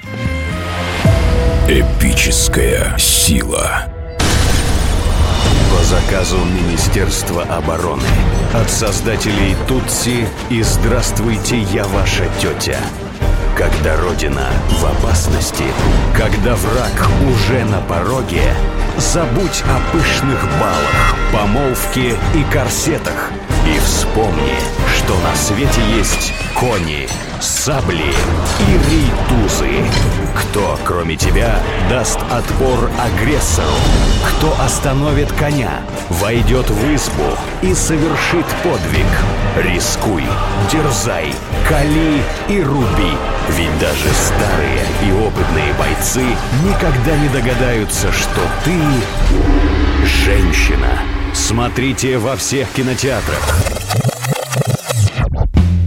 Эпическая сила. По заказу Министерства обороны. От создателей Тутси и «Здравствуйте, я ваша тетя». Когда Родина в опасности, когда враг уже на пороге, забудь о пышных балах, помолвке и корсетах и вспомни, что на свете есть кони, сабли и рейтузы. Кто, кроме тебя, даст отпор агрессору? Кто остановит коня, войдет в избу и совершит подвиг? Рискуй, дерзай, кали и руби. Ведь даже старые и опытные бойцы никогда не догадаются, что ты женщина. Смотрите во всех кинотеатрах.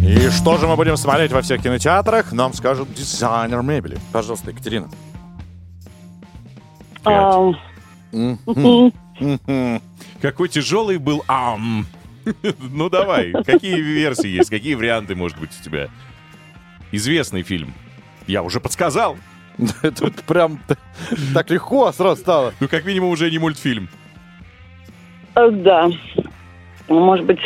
И что же мы будем смотреть во всех кинотеатрах? Нам скажут дизайнер мебели. Пожалуйста, Екатерина. Ам. Какой тяжелый был ам. Ну давай, какие версии есть, какие варианты, может быть, у тебя? Известный фильм. Я уже подсказал. Тут прям так легко сразу стало. Ну, как минимум, уже не мультфильм. Э, да. Ну, Может быть,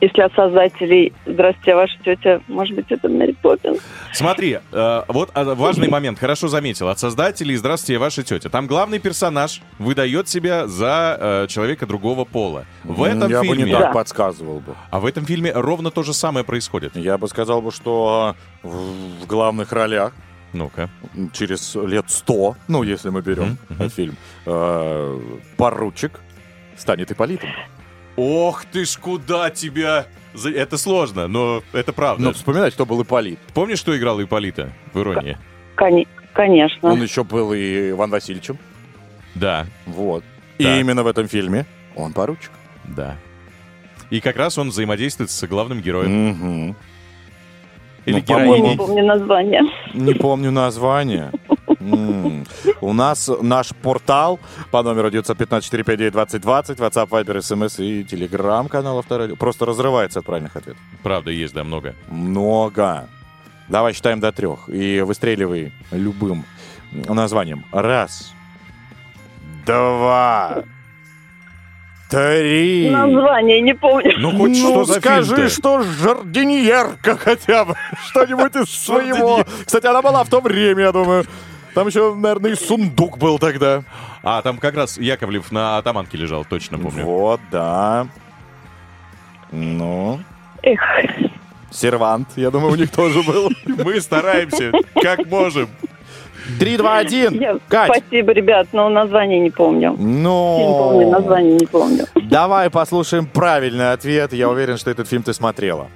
Если от создателей «Здравствуйте, ваша тетя», может быть, это Мэри Поппинс. Смотри, э, вот а, важный момент, хорошо заметил. От создателей «Здравствуйте, ваша тетя». Там главный персонаж выдает себя за э, человека другого пола. В этом Я бы фильме... не так Да. подсказывал бы. А в этом фильме ровно то же самое происходит. Я бы сказал бы, что в, в главных ролях Ну-ка. через лет сто, ну, если мы берем мгм. фильм, э, поручик станет Ипполитом. Ох ты ж, куда тебя... Это сложно, но это правда. Ну, вспоминать, кто был Ипполит. Помнишь, что играл Ипполита в «Иронии»? Кони- Конечно. Он еще был и Иван Васильевичем. Да, Вот. И именно в этом фильме он поручик. да. И как раз он взаимодействует с главным героем. Мгм. Или Ну, героиней. не помню название. Не помню название. У нас наш портал по номеру 915-459-2020, WhatsApp, Viber, SMS и телеграм-канал Авторадио. Просто разрывается от правильных ответов. Правда, есть, да, много. Много. Давай считаем до трех. И выстреливай любым названием. Раз. Два. Три. Название не помню. Ну, хоть ну, что за скажи, фильм-то? что жардиньерка хотя бы. Что-нибудь из своего. Кстати, она была в то время, я думаю. Там еще, наверное, и сундук был тогда. А, там как раз Яковлев на атаманке лежал, точно помню. Вот, да. Ну, Эх, сервант, я думаю, у них тоже был. Мы стараемся, как можем. Три, два, один. я... Кать. спасибо, ребят, но название не помню. Фильм помню, Ну, название не помню. давай послушаем правильный ответ. Я уверен, что этот фильм ты смотрела.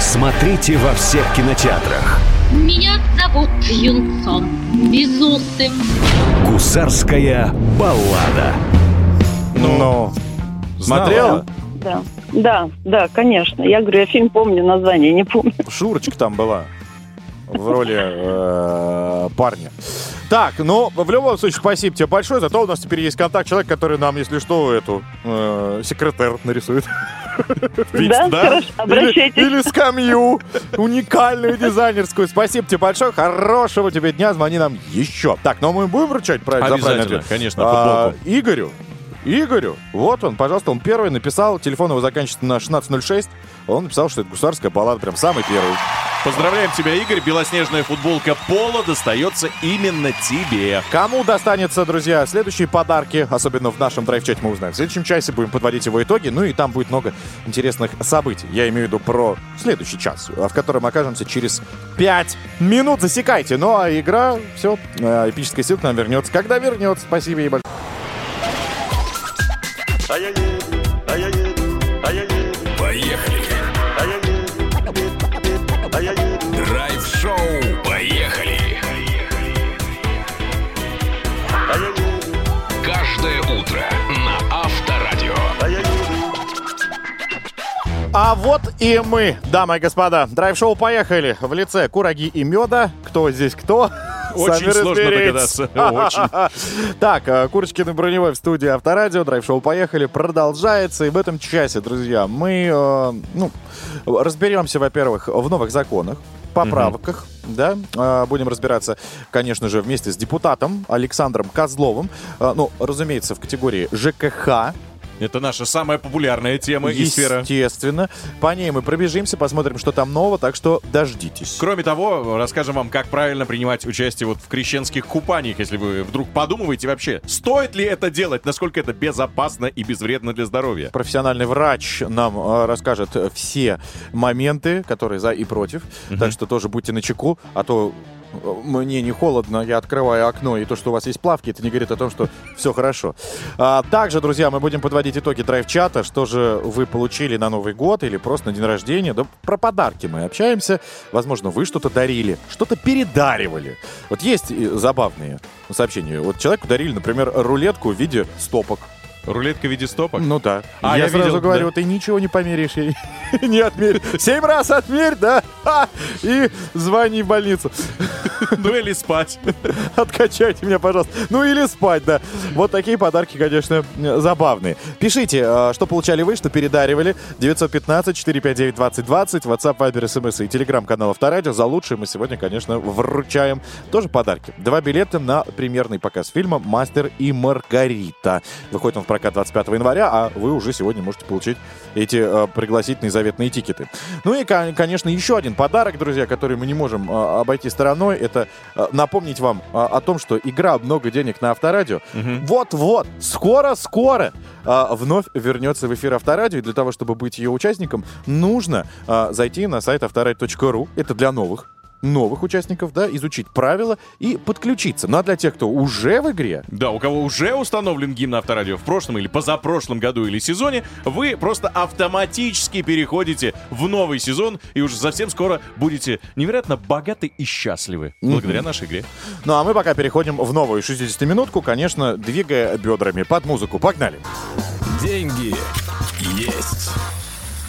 Смотрите во всех кинотеатрах. Меня зовут Юнцом. Безусым. Гусарская баллада. Ну, смотрела? Да, да, да, конечно. Я говорю, я фильм помню, название не помню. Шурочка там была в роли э, парня. Так, ну, в любом случае, спасибо тебе большое. Зато у нас теперь есть контакт человека, который нам, если что, эту э, секретер нарисует. Да, хорошо, обращайтесь. Или, или скамью уникальную дизайнерскую. Спасибо тебе большое. Хорошего тебе дня. Звони нам еще. Так, ну мы будем вручать правильно, конечно, А, футболку. Игорю. Игорю. Вот он, пожалуйста, он первый написал. Телефон его заканчивается на 1606. Он написал, что это гусарская баллада, прям самый первый. Поздравляем тебя, Игорь. Белоснежная футболка Поло достается именно тебе. Кому достанется, друзья, следующие подарки, особенно в нашем драйв-чате мы узнаем. В следующем часе будем подводить его итоги, ну и там будет много интересных событий. Я имею в виду про следующий час, в котором окажемся через 5 минут. Засекайте. Ну а игра, все, эпическая сила к нам вернется. Когда вернется, спасибо ей большое. А вот и мы, дамы и господа. Драйв-шоу поехали. В лице Кураги и Меда. Кто здесь кто? Очень сложно догадаться. Очень. Так, э, Курочкин и Броневой в студии Авторадио. Драйв-шоу «Поехали» продолжается. И в этом часе, друзья, мы э, ну, разберемся, во-первых, в новых законах, поправках, да, Э, будем разбираться, конечно же, вместе с депутатом Александром Козловым, ну, разумеется, в категории ЖКХ, Это наша самая популярная тема и сфера. естественно. По ней мы пробежимся, посмотрим, что там нового, так что дождитесь. Кроме того, расскажем вам, как правильно принимать участие вот в крещенских купаниях, если вы вдруг подумываете вообще, стоит ли это делать, насколько это безопасно и безвредно для здоровья. Профессиональный врач нам э, расскажет все моменты, которые за и против. Так что тоже будьте начеку, а то мне не холодно, я открываю окно, и то, что у вас есть плавки, это не говорит о том, что все хорошо. А, также, друзья, мы будем подводить итоги драйв-чата, что же вы получили на Новый год или просто на день рождения. Да про подарки мы общаемся. Возможно, вы что-то дарили, что-то передаривали. Вот есть и забавные сообщения. Вот человеку дарили, например, рулетку в виде стопок. Рулетка в виде стопок? Ну да. А, я, я сразу видел, говорю, да. ты ничего не померишь ей. не отмерь. Семь раз отмерь, да? И звони в больницу. Ну или спать. Откачайте меня, пожалуйста. Ну или спать, да. Вот такие подарки, конечно, забавные. Пишите, э, что получали вы, что передаривали. 915-459-2020, WhatsApp, Viber, SMS и телеграм-канал Авторадио. За лучшее мы сегодня, конечно, вручаем тоже подарки. Два билета на премьерный показ фильма «Мастер и Маргарита». Выходит он в прокат 25 января, а вы уже сегодня можете получить эти э, пригласительные заветные тикеты. Ну и, кон- конечно, еще один подарок, друзья, который мы не можем э, обойти стороной, это э, напомнить вам э, о том, что игра «Много денег на Авторадио» вот-вот, скоро-скоро э, вновь вернется в эфир Авторадио. И для того, чтобы быть ее участником, нужно э, зайти на сайт авторадио.ру. Это для новых новых участников, да, изучить правила и подключиться. Ну а для тех, кто уже в игре, Да, у кого уже установлен гимн на авторадио в прошлом или позапрошлом году или сезоне, вы просто автоматически переходите в новый сезон и уже совсем скоро будете невероятно богаты и счастливы благодаря нашей игре. Ну а мы пока переходим в новую 60-минутку, конечно, двигая бедрами под музыку. Погнали! Деньги есть.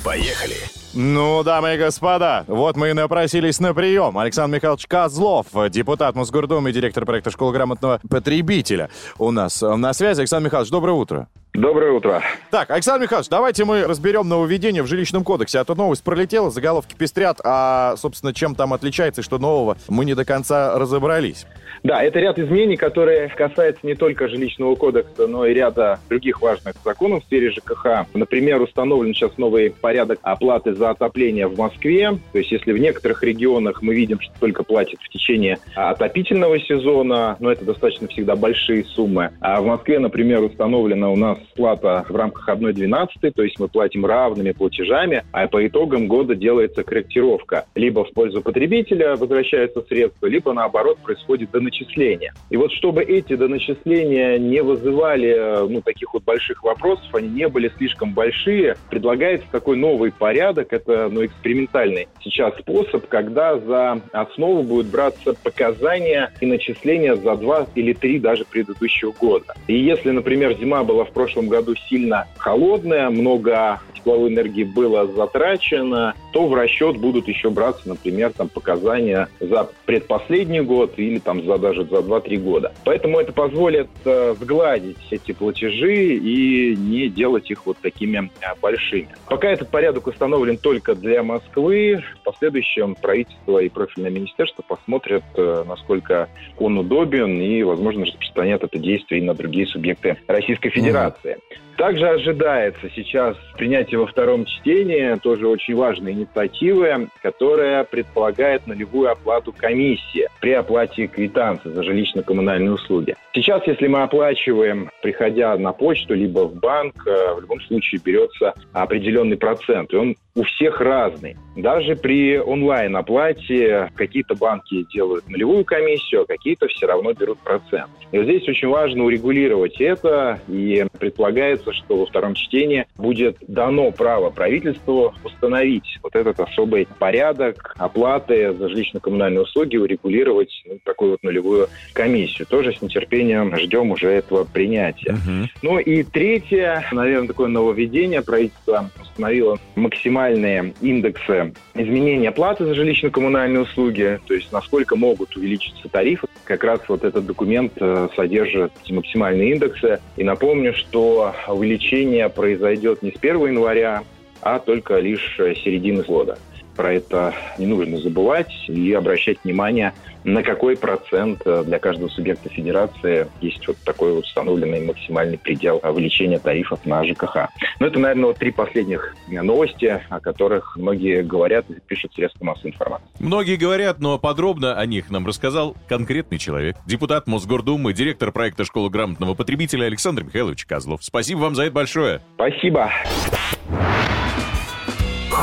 Поехали. Ну, дамы и господа, вот мы и напросились на прием. Александр Михайлович Козлов, депутат Мосгордумы и директор проекта «Школа грамотного потребителя» у нас на связи. Александр Михайлович, доброе утро. Доброе утро. Так, Александр Михайлович, давайте мы разберем нововведение в жилищном кодексе. А то новость пролетела, заголовки пестрят, а, собственно, чем там отличается и что нового, мы не до конца разобрались. Да, это ряд изменений, которые касаются не только жилищного кодекса, но и ряда других важных законов в сфере ЖКХ. Например, установлен сейчас новый порядок оплаты за отопление в Москве. То есть, если в некоторых регионах мы видим, что только платят в течение отопительного сезона, но это достаточно всегда большие суммы. А в Москве, например, установлена у нас плата в рамках 1,12, то есть мы платим равными платежами, а по итогам года делается корректировка. Либо в пользу потребителя возвращаются средства, либо наоборот происходит доначисление. И вот чтобы эти доначисления не вызывали э, ну, таких вот больших вопросов, они не были слишком большие, предлагается такой новый порядок, это ну, экспериментальный сейчас способ, когда за основу будут браться показания и начисления за два или три даже предыдущего года. И если, например, зима была в прошлом году сильно холодная, много тепловой энергии было затрачено, то в расчет будут еще браться, например, там показания за предпоследний год или там за даже за 2-3 года. Поэтому это позволит э, сгладить эти платежи и не делать их вот такими э, большими. Пока этот порядок установлен только для Москвы, в последующем правительство и профильное министерство посмотрят, э, насколько он удобен и, возможно, распространят это действие и на другие субъекты Российской Федерации. Также ожидается сейчас принятие во втором чтении тоже очень важной инициативы, которая предполагает нулевую оплату комиссии при оплате квитанции за жилищно-коммунальные услуги. Сейчас, если мы оплачиваем, приходя на почту, либо в банк, э, в любом случае берется определенный процент, и он у всех разный. Даже при онлайн-оплате какие-то банки делают нулевую комиссию, а какие-то все равно берут процент. И вот здесь очень важно урегулировать это, и предполагается, что во втором чтении будет дано право правительству установить вот этот особый порядок оплаты за жилищно-коммунальные услуги, урегулировать ну, такую вот нулевую комиссию. Тоже с нетерпением ждем уже этого принятия. Ну и третье, наверное, такое нововведение. Правительство установило максимальные индексы изменения платы за жилищно-коммунальные услуги, то есть насколько могут увеличиться тарифы. Как раз вот этот документ э, содержит максимальные индексы. И напомню, что увеличение произойдет не с 1 января, а только лишь с середины года. Про это не нужно забывать и обращать внимание, на какой процент э, для каждого субъекта федерации есть вот такой вот установленный максимальный предел увеличения тарифов на ЖКХ. Ну, это, наверное, вот три последних новости, о которых многие говорят и пишут средства массовой информации. Многие говорят, но подробно о них нам рассказал конкретный человек. Депутат Мосгордумы, директор проекта «Школа грамотного потребителя» Александр Михайлович Козлов. Спасибо вам за это большое. Спасибо.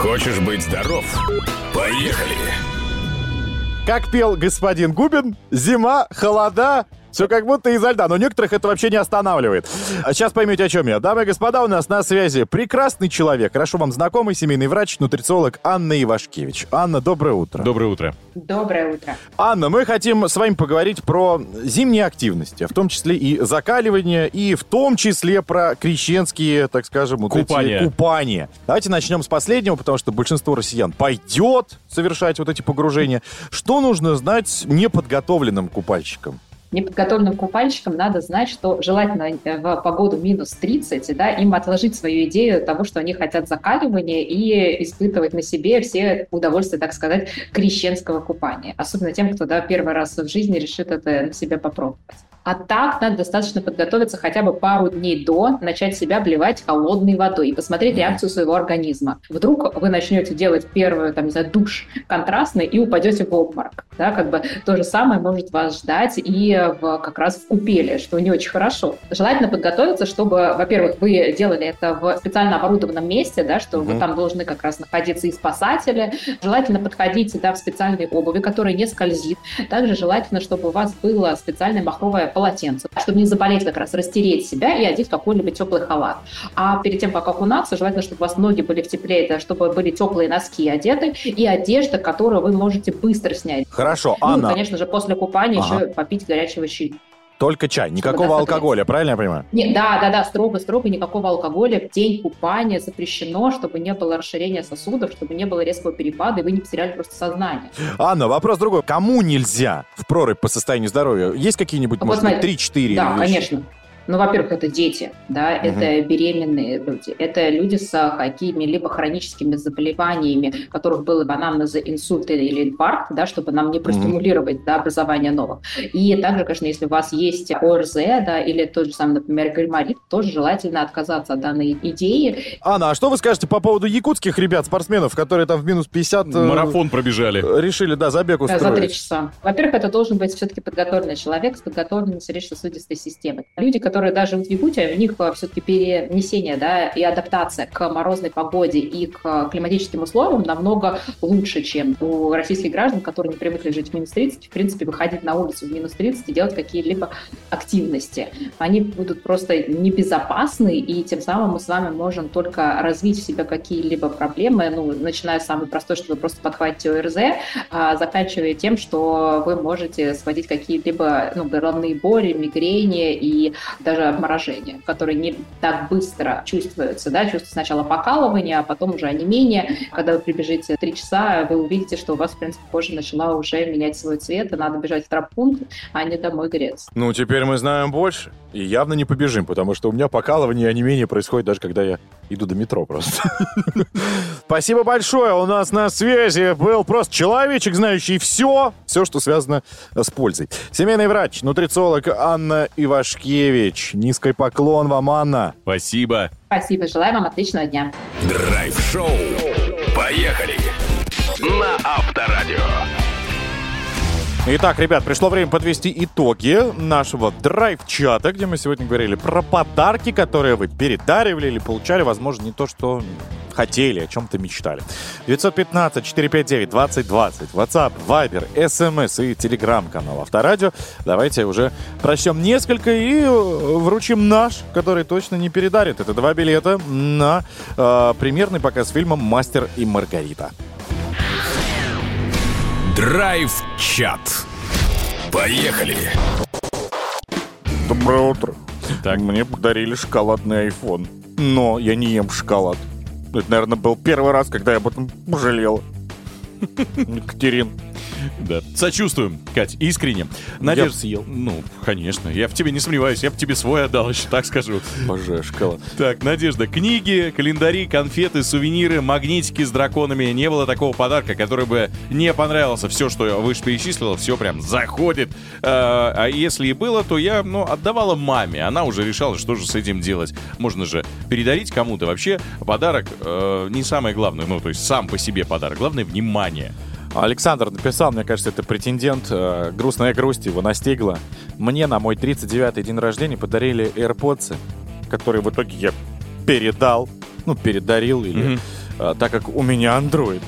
Хочешь быть здоров? Поехали. Как пел господин Губин, зима, холода, все как будто изо льда, но некоторых это вообще не останавливает. А Сейчас поймете, о чем я. Дамы и господа, у нас на связи прекрасный человек, хорошо вам знакомый семейный врач, нутрициолог Анна Ивашкевич. Анна, доброе утро. Доброе утро. Доброе утро. Анна, мы хотим с вами поговорить про зимние активности, в том числе и закаливание, и в том числе про крещенские, так скажем, вот эти Купания. купания. Давайте начнем с последнего, потому что большинство россиян пойдет совершать вот эти погружения. Что нужно знать неподготовленным купальщикам? Неподготовленным купальщикам надо знать, что желательно э, в погоду минус 30, да, им отложить свою идею того, что они хотят закаливания и испытывать на себе все удовольствия, так сказать, крещенского купания. Особенно тем, кто да, первый раз в жизни решит это на себе попробовать. А так надо достаточно подготовиться хотя бы пару дней до, начать себя обливать холодной водой и посмотреть реакцию своего организма. Вдруг вы начнете делать первый, там, не знаю, душ контрастный и упадете в обморок. Да, как бы то же самое может вас ждать и в, как раз в купели, что не очень хорошо. Желательно подготовиться, чтобы, во-первых, вы делали это в специально оборудованном месте, да, что Мгм. вы там должны как раз находиться и спасатели. Желательно подходить да, в специальной обуви, которая не скользит. Также желательно, чтобы у вас было специальное махровое полотенце, чтобы не заболеть как раз, растереть себя и одеть какой-либо теплый халат. А перед тем, как окунаться, желательно, чтобы у вас ноги были в тепле, это чтобы были теплые носки одеты и одежда, которую вы можете быстро снять. Хорошо, Ну, и, Анна, конечно же, после купания Ага. еще попить горячего чая. Только чай, никакого алкоголя, правильно я понимаю? Не, да, да, да, строго, строго, никакого алкоголя в день купания запрещено, чтобы не было расширения сосудов, чтобы не было резкого перепада, и вы не потеряли просто сознание. Анна, вопрос другой. Кому нельзя в прорубь по состоянию здоровья? Есть какие-нибудь, Вот может быть, смотри, 3-4 Да, вещи? конечно. Ну, во-первых, это дети, да, Мгм. это беременные люди, это люди с а, какими-либо хроническими заболеваниями, которых был бы анамнеза инсульт или инфаркт, да, чтобы нам не простимулировать да, образование новых. И также, конечно, если у вас есть ОРЗ, да, или тот же самый, например, гайморит, тоже желательно отказаться от данной идеи. Анна, а что вы скажете по поводу якутских ребят, спортсменов, которые там в минус 50... э, Марафон пробежали. Решили, да, забег Да, устроить. за три часа. Во-первых, это должен быть все-таки подготовленный человек с подготовленной сердечно-сосудистой системой. Люди, которые даже вот в Якутии, у них все-таки перенесение да, и адаптация к морозной погоде и к климатическим условиям намного лучше, чем у российских граждан, которые не привыкли жить в минус 30, в принципе, выходить на улицу в минус 30 и делать какие-либо активности. Они будут просто небезопасны, и тем самым мы с вами можем только развить в себе какие-либо проблемы, ну, начиная с самой простой, что вы просто подхватите ОРЗ, а заканчивая тем, что вы можете сводить какие-либо ну, головные боли, мигрени и даже обморожения, которые не так быстро чувствуются. Да? Чувствуется сначала покалывание, а потом уже онемение. Когда вы прибежите три часа, вы увидите, что у вас, в принципе, кожа начала уже менять свой цвет, и надо бежать в травпункт, а не домой греться. Ну, теперь мы знаем больше. И явно не побежим, потому что у меня покалывание и онемение происходит даже когда я иду до метро просто. Спасибо большое. У нас на связи был просто человечек, знающий все, все, что связано с пользой. Семейный врач, нутрициолог Анна Ивашкевич. Низкий поклон вам, Анна. Спасибо. Спасибо, желаю вам отличного дня. Драйв-шоу. Поехали. На Авторадио. Итак, ребят, пришло время подвести итоги нашего драйв-чата, где мы сегодня говорили про подарки, которые вы передаривали или получали, возможно, не то, что хотели, о чем-то мечтали. 915-459-2020, WhatsApp, Viber, SMS и Telegram-канал Авторадио. Давайте уже прочтем несколько и э, вручим наш, который точно не передарит. Это два билета на э, премьерный показ фильма «Мастер и Маргарита». Драйв-чат. Поехали. Доброе утро. Так. Мне подарили шоколадный iPhone. Но я не ем шоколад. Это, наверное, был первый раз, когда я об этом пожалел. Екатерин. Да. Сочувствуем, Кать, искренне. Я б съел. Ну, конечно. Я в тебе не сомневаюсь. Я бы тебе свой отдал, еще так скажу. Боже, шоколад. Так, Надежда, книги, календари, конфеты, сувениры, магнитики с драконами. Не было такого подарка, который бы не понравился. Все, что я выше перечислила, все прям заходит. А, а если и было, то я, ну, отдавала маме. Она уже решала, что же с этим делать. Можно же передарить кому-то. Вообще, подарок э, не самое главное. Ну, то есть сам по себе подарок. Главное — внимание. Александр написал, мне кажется, это претендент. э, грустная грусть его настигла. Мне на мой 39-й день рождения подарили AirPods, которые в итоге я передал, ну, передарил, или, э, так как у меня Android.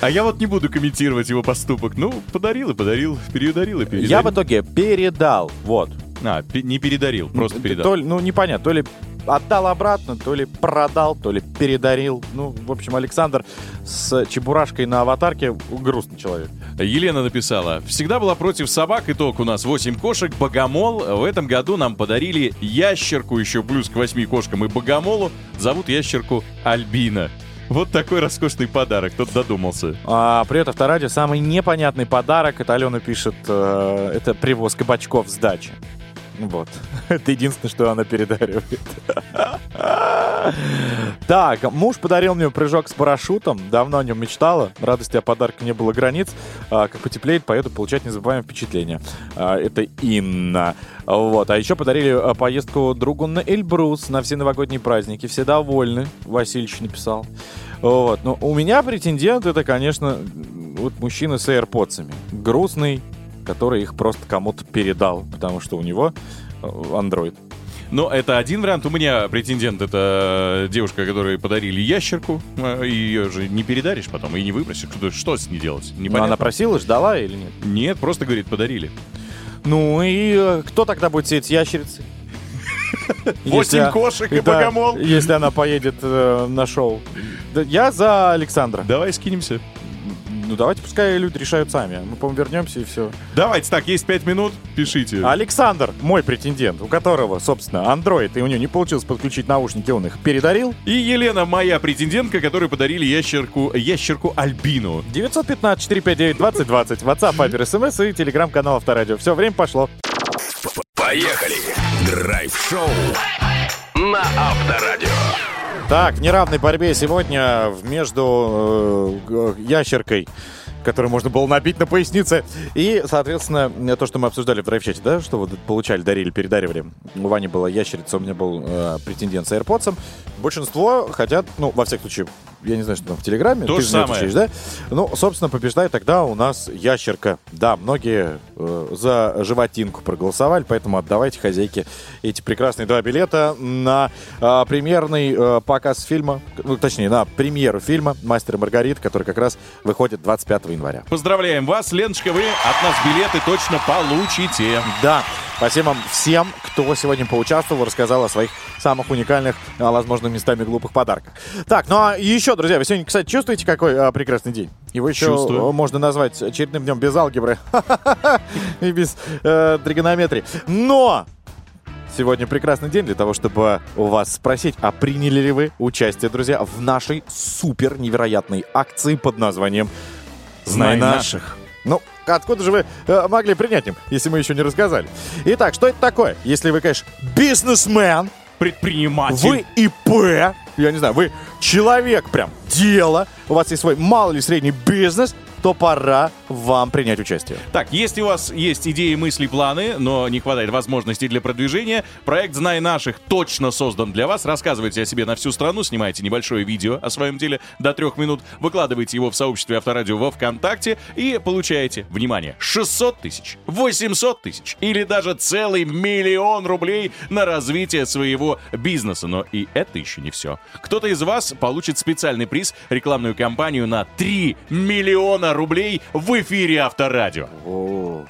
А я вот не буду комментировать его поступок. Ну, подарил и подарил, передарил и передарил. Я в итоге передал, вот. А, не передарил, просто передал. То ли- ну, непонятно, то ли отдал обратно, то ли продал, то ли передарил. Ну, в общем, Александр с чебурашкой на аватарке грустный человек. Елена написала, всегда была против собак, итог у нас 8 кошек, богомол. В этом году нам подарили ящерку еще плюс к 8 кошкам и богомолу. Зовут ящерку Альбина. Вот такой роскошный подарок, кто додумался. А, привет, Авторадио. Самый непонятный подарок, это Алена пишет, э, это привоз кабачков с дачи. Вот. Это единственное, что она передаривает. Так, муж подарил мне прыжок с парашютом. Давно о нем мечтала. Радости о подарке не было границ. А, как потеплеет, поеду получать незабываемые впечатления. А, это Инна. Вот. А еще подарили а, поездку другу на Эльбрус на все новогодние праздники. Все довольны. Васильевич написал. Вот. Но у меня претендент это, конечно, вот мужчина с AirPods. Грустный, который их просто кому-то передал, потому что у него э, Android. Но это один вариант. У меня претендент — это девушка, которой подарили ящерку. э, Ее же не передаришь потом и не выбросишь. Что, что с ней делать? Но Непонятно. она просила, ждала или нет? Нет, просто, говорит, подарили. Ну и э, кто тогда будет сеять ящерицы? Восемь Если- кошек и да, богомол. Если она поедет э, на шоу. Я за Александра. Давай скинемся. Ну давайте пускай люди решают сами. Мы, по-моему, вернемся и все. Давайте так, есть пять минут, пишите. Александр, мой претендент, у которого, собственно, Android, и у него не получилось подключить наушники, он их передарил. И Елена, моя претендентка, которой подарили ящерку, ящерку Альбину. 915-459-2020, WhatsApp, Viber, SMS и телеграм-канал Авторадио. Все, время пошло. Поехали! Драйв-шоу на Авторадио. Так, в неравной борьбе сегодня в- между э, ящеркой, которую можно было набить на пояснице, и, соответственно, то, что мы обсуждали в драйв-чате, да, что вот получали, дарили, передаривали. У Вани была ящерица, у меня был э, претендент с AirPods. Большинство хотят, ну, во всяком случае, я не знаю, что там в Телеграме. То ты же самое. отвечаешь, да? Ну, собственно, побеждает тогда у нас ящерка. Да, многие э, за животинку проголосовали, поэтому отдавайте хозяйке эти прекрасные два билета на э, премьерный э, показ фильма, ну, точнее, на премьеру фильма «Мастер и Маргарита», который как раз выходит 25 января. Поздравляем вас, Леночка, вы от нас билеты точно получите. Да, спасибо вам всем, кто сегодня поучаствовал, рассказал о своих самых уникальных, а, возможно, местами глупых подарках. Так, ну а еще, друзья, вы сегодня, кстати, чувствуете, какой а, прекрасный день? Его еще Чувствую. можно назвать очередным днем без алгебры и без э, тригонометрии. Но Сегодня прекрасный день для того, чтобы у вас спросить, а приняли ли вы участие, друзья, в нашей супер невероятной акции под названием «Знай Знай наших». Ну, откуда же вы э, могли принять им, если мы еще не рассказали? Итак, что это такое? Если вы, конечно, бизнесмен, Предприниматель. вы ИП, я не знаю, вы человек прям, дело, у вас есть свой малый или средний бизнес, то пора вам принять участие. Так, если у вас есть идеи, мысли, планы, но не хватает возможностей для продвижения, проект «Знай наших» точно создан для вас. Рассказывайте о себе на всю страну, снимайте небольшое видео о своем деле до трех минут, выкладывайте его в сообществе Авторадио во ВКонтакте и получаете, внимание, 600 тысяч, 800 тысяч или даже целый миллион рублей на развитие своего бизнеса. Но и это еще не все. Кто-то из вас получит специальный приз, рекламную кампанию на 3 миллиона рублей в эфире Авторадио. О,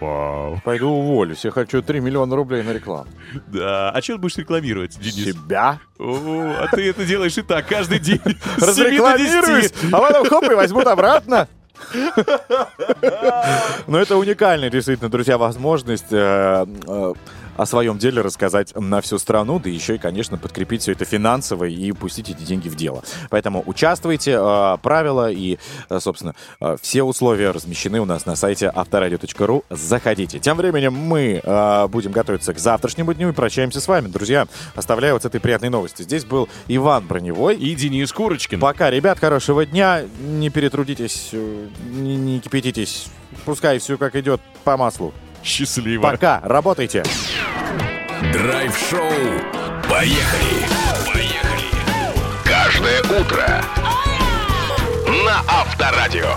Вау. пойду уволюсь, я хочу 3 миллиона рублей на рекламу. Да, а что ты будешь рекламировать, Денис? Себя? О, а ты это делаешь и так каждый день. С 7 до Разрекламируюсь, 10. а потом хоп, и возьмут обратно. Но это уникальная, действительно, друзья, возможность э, э, о своем деле рассказать на всю страну, да еще и, конечно, подкрепить все это финансово и пустить эти деньги в дело. Поэтому участвуйте, э, правила и, э, собственно, э, все условия размещены у нас на сайте авторадио.ру. Заходите. Тем временем мы будем готовиться к завтрашнему дню и прощаемся с вами, друзья. Оставляю вот с этой приятной новостью. Здесь был Иван Броневой. И Денис Курочкин. Пока, ребят, хорошего дня. Не перетрудитесь, э, не, не кипятитесь. Пускай все как идет по маслу. Счастливо. Пока, работайте. Драйв-шоу. Поехали! Поехали! Каждое утро на Авторадио.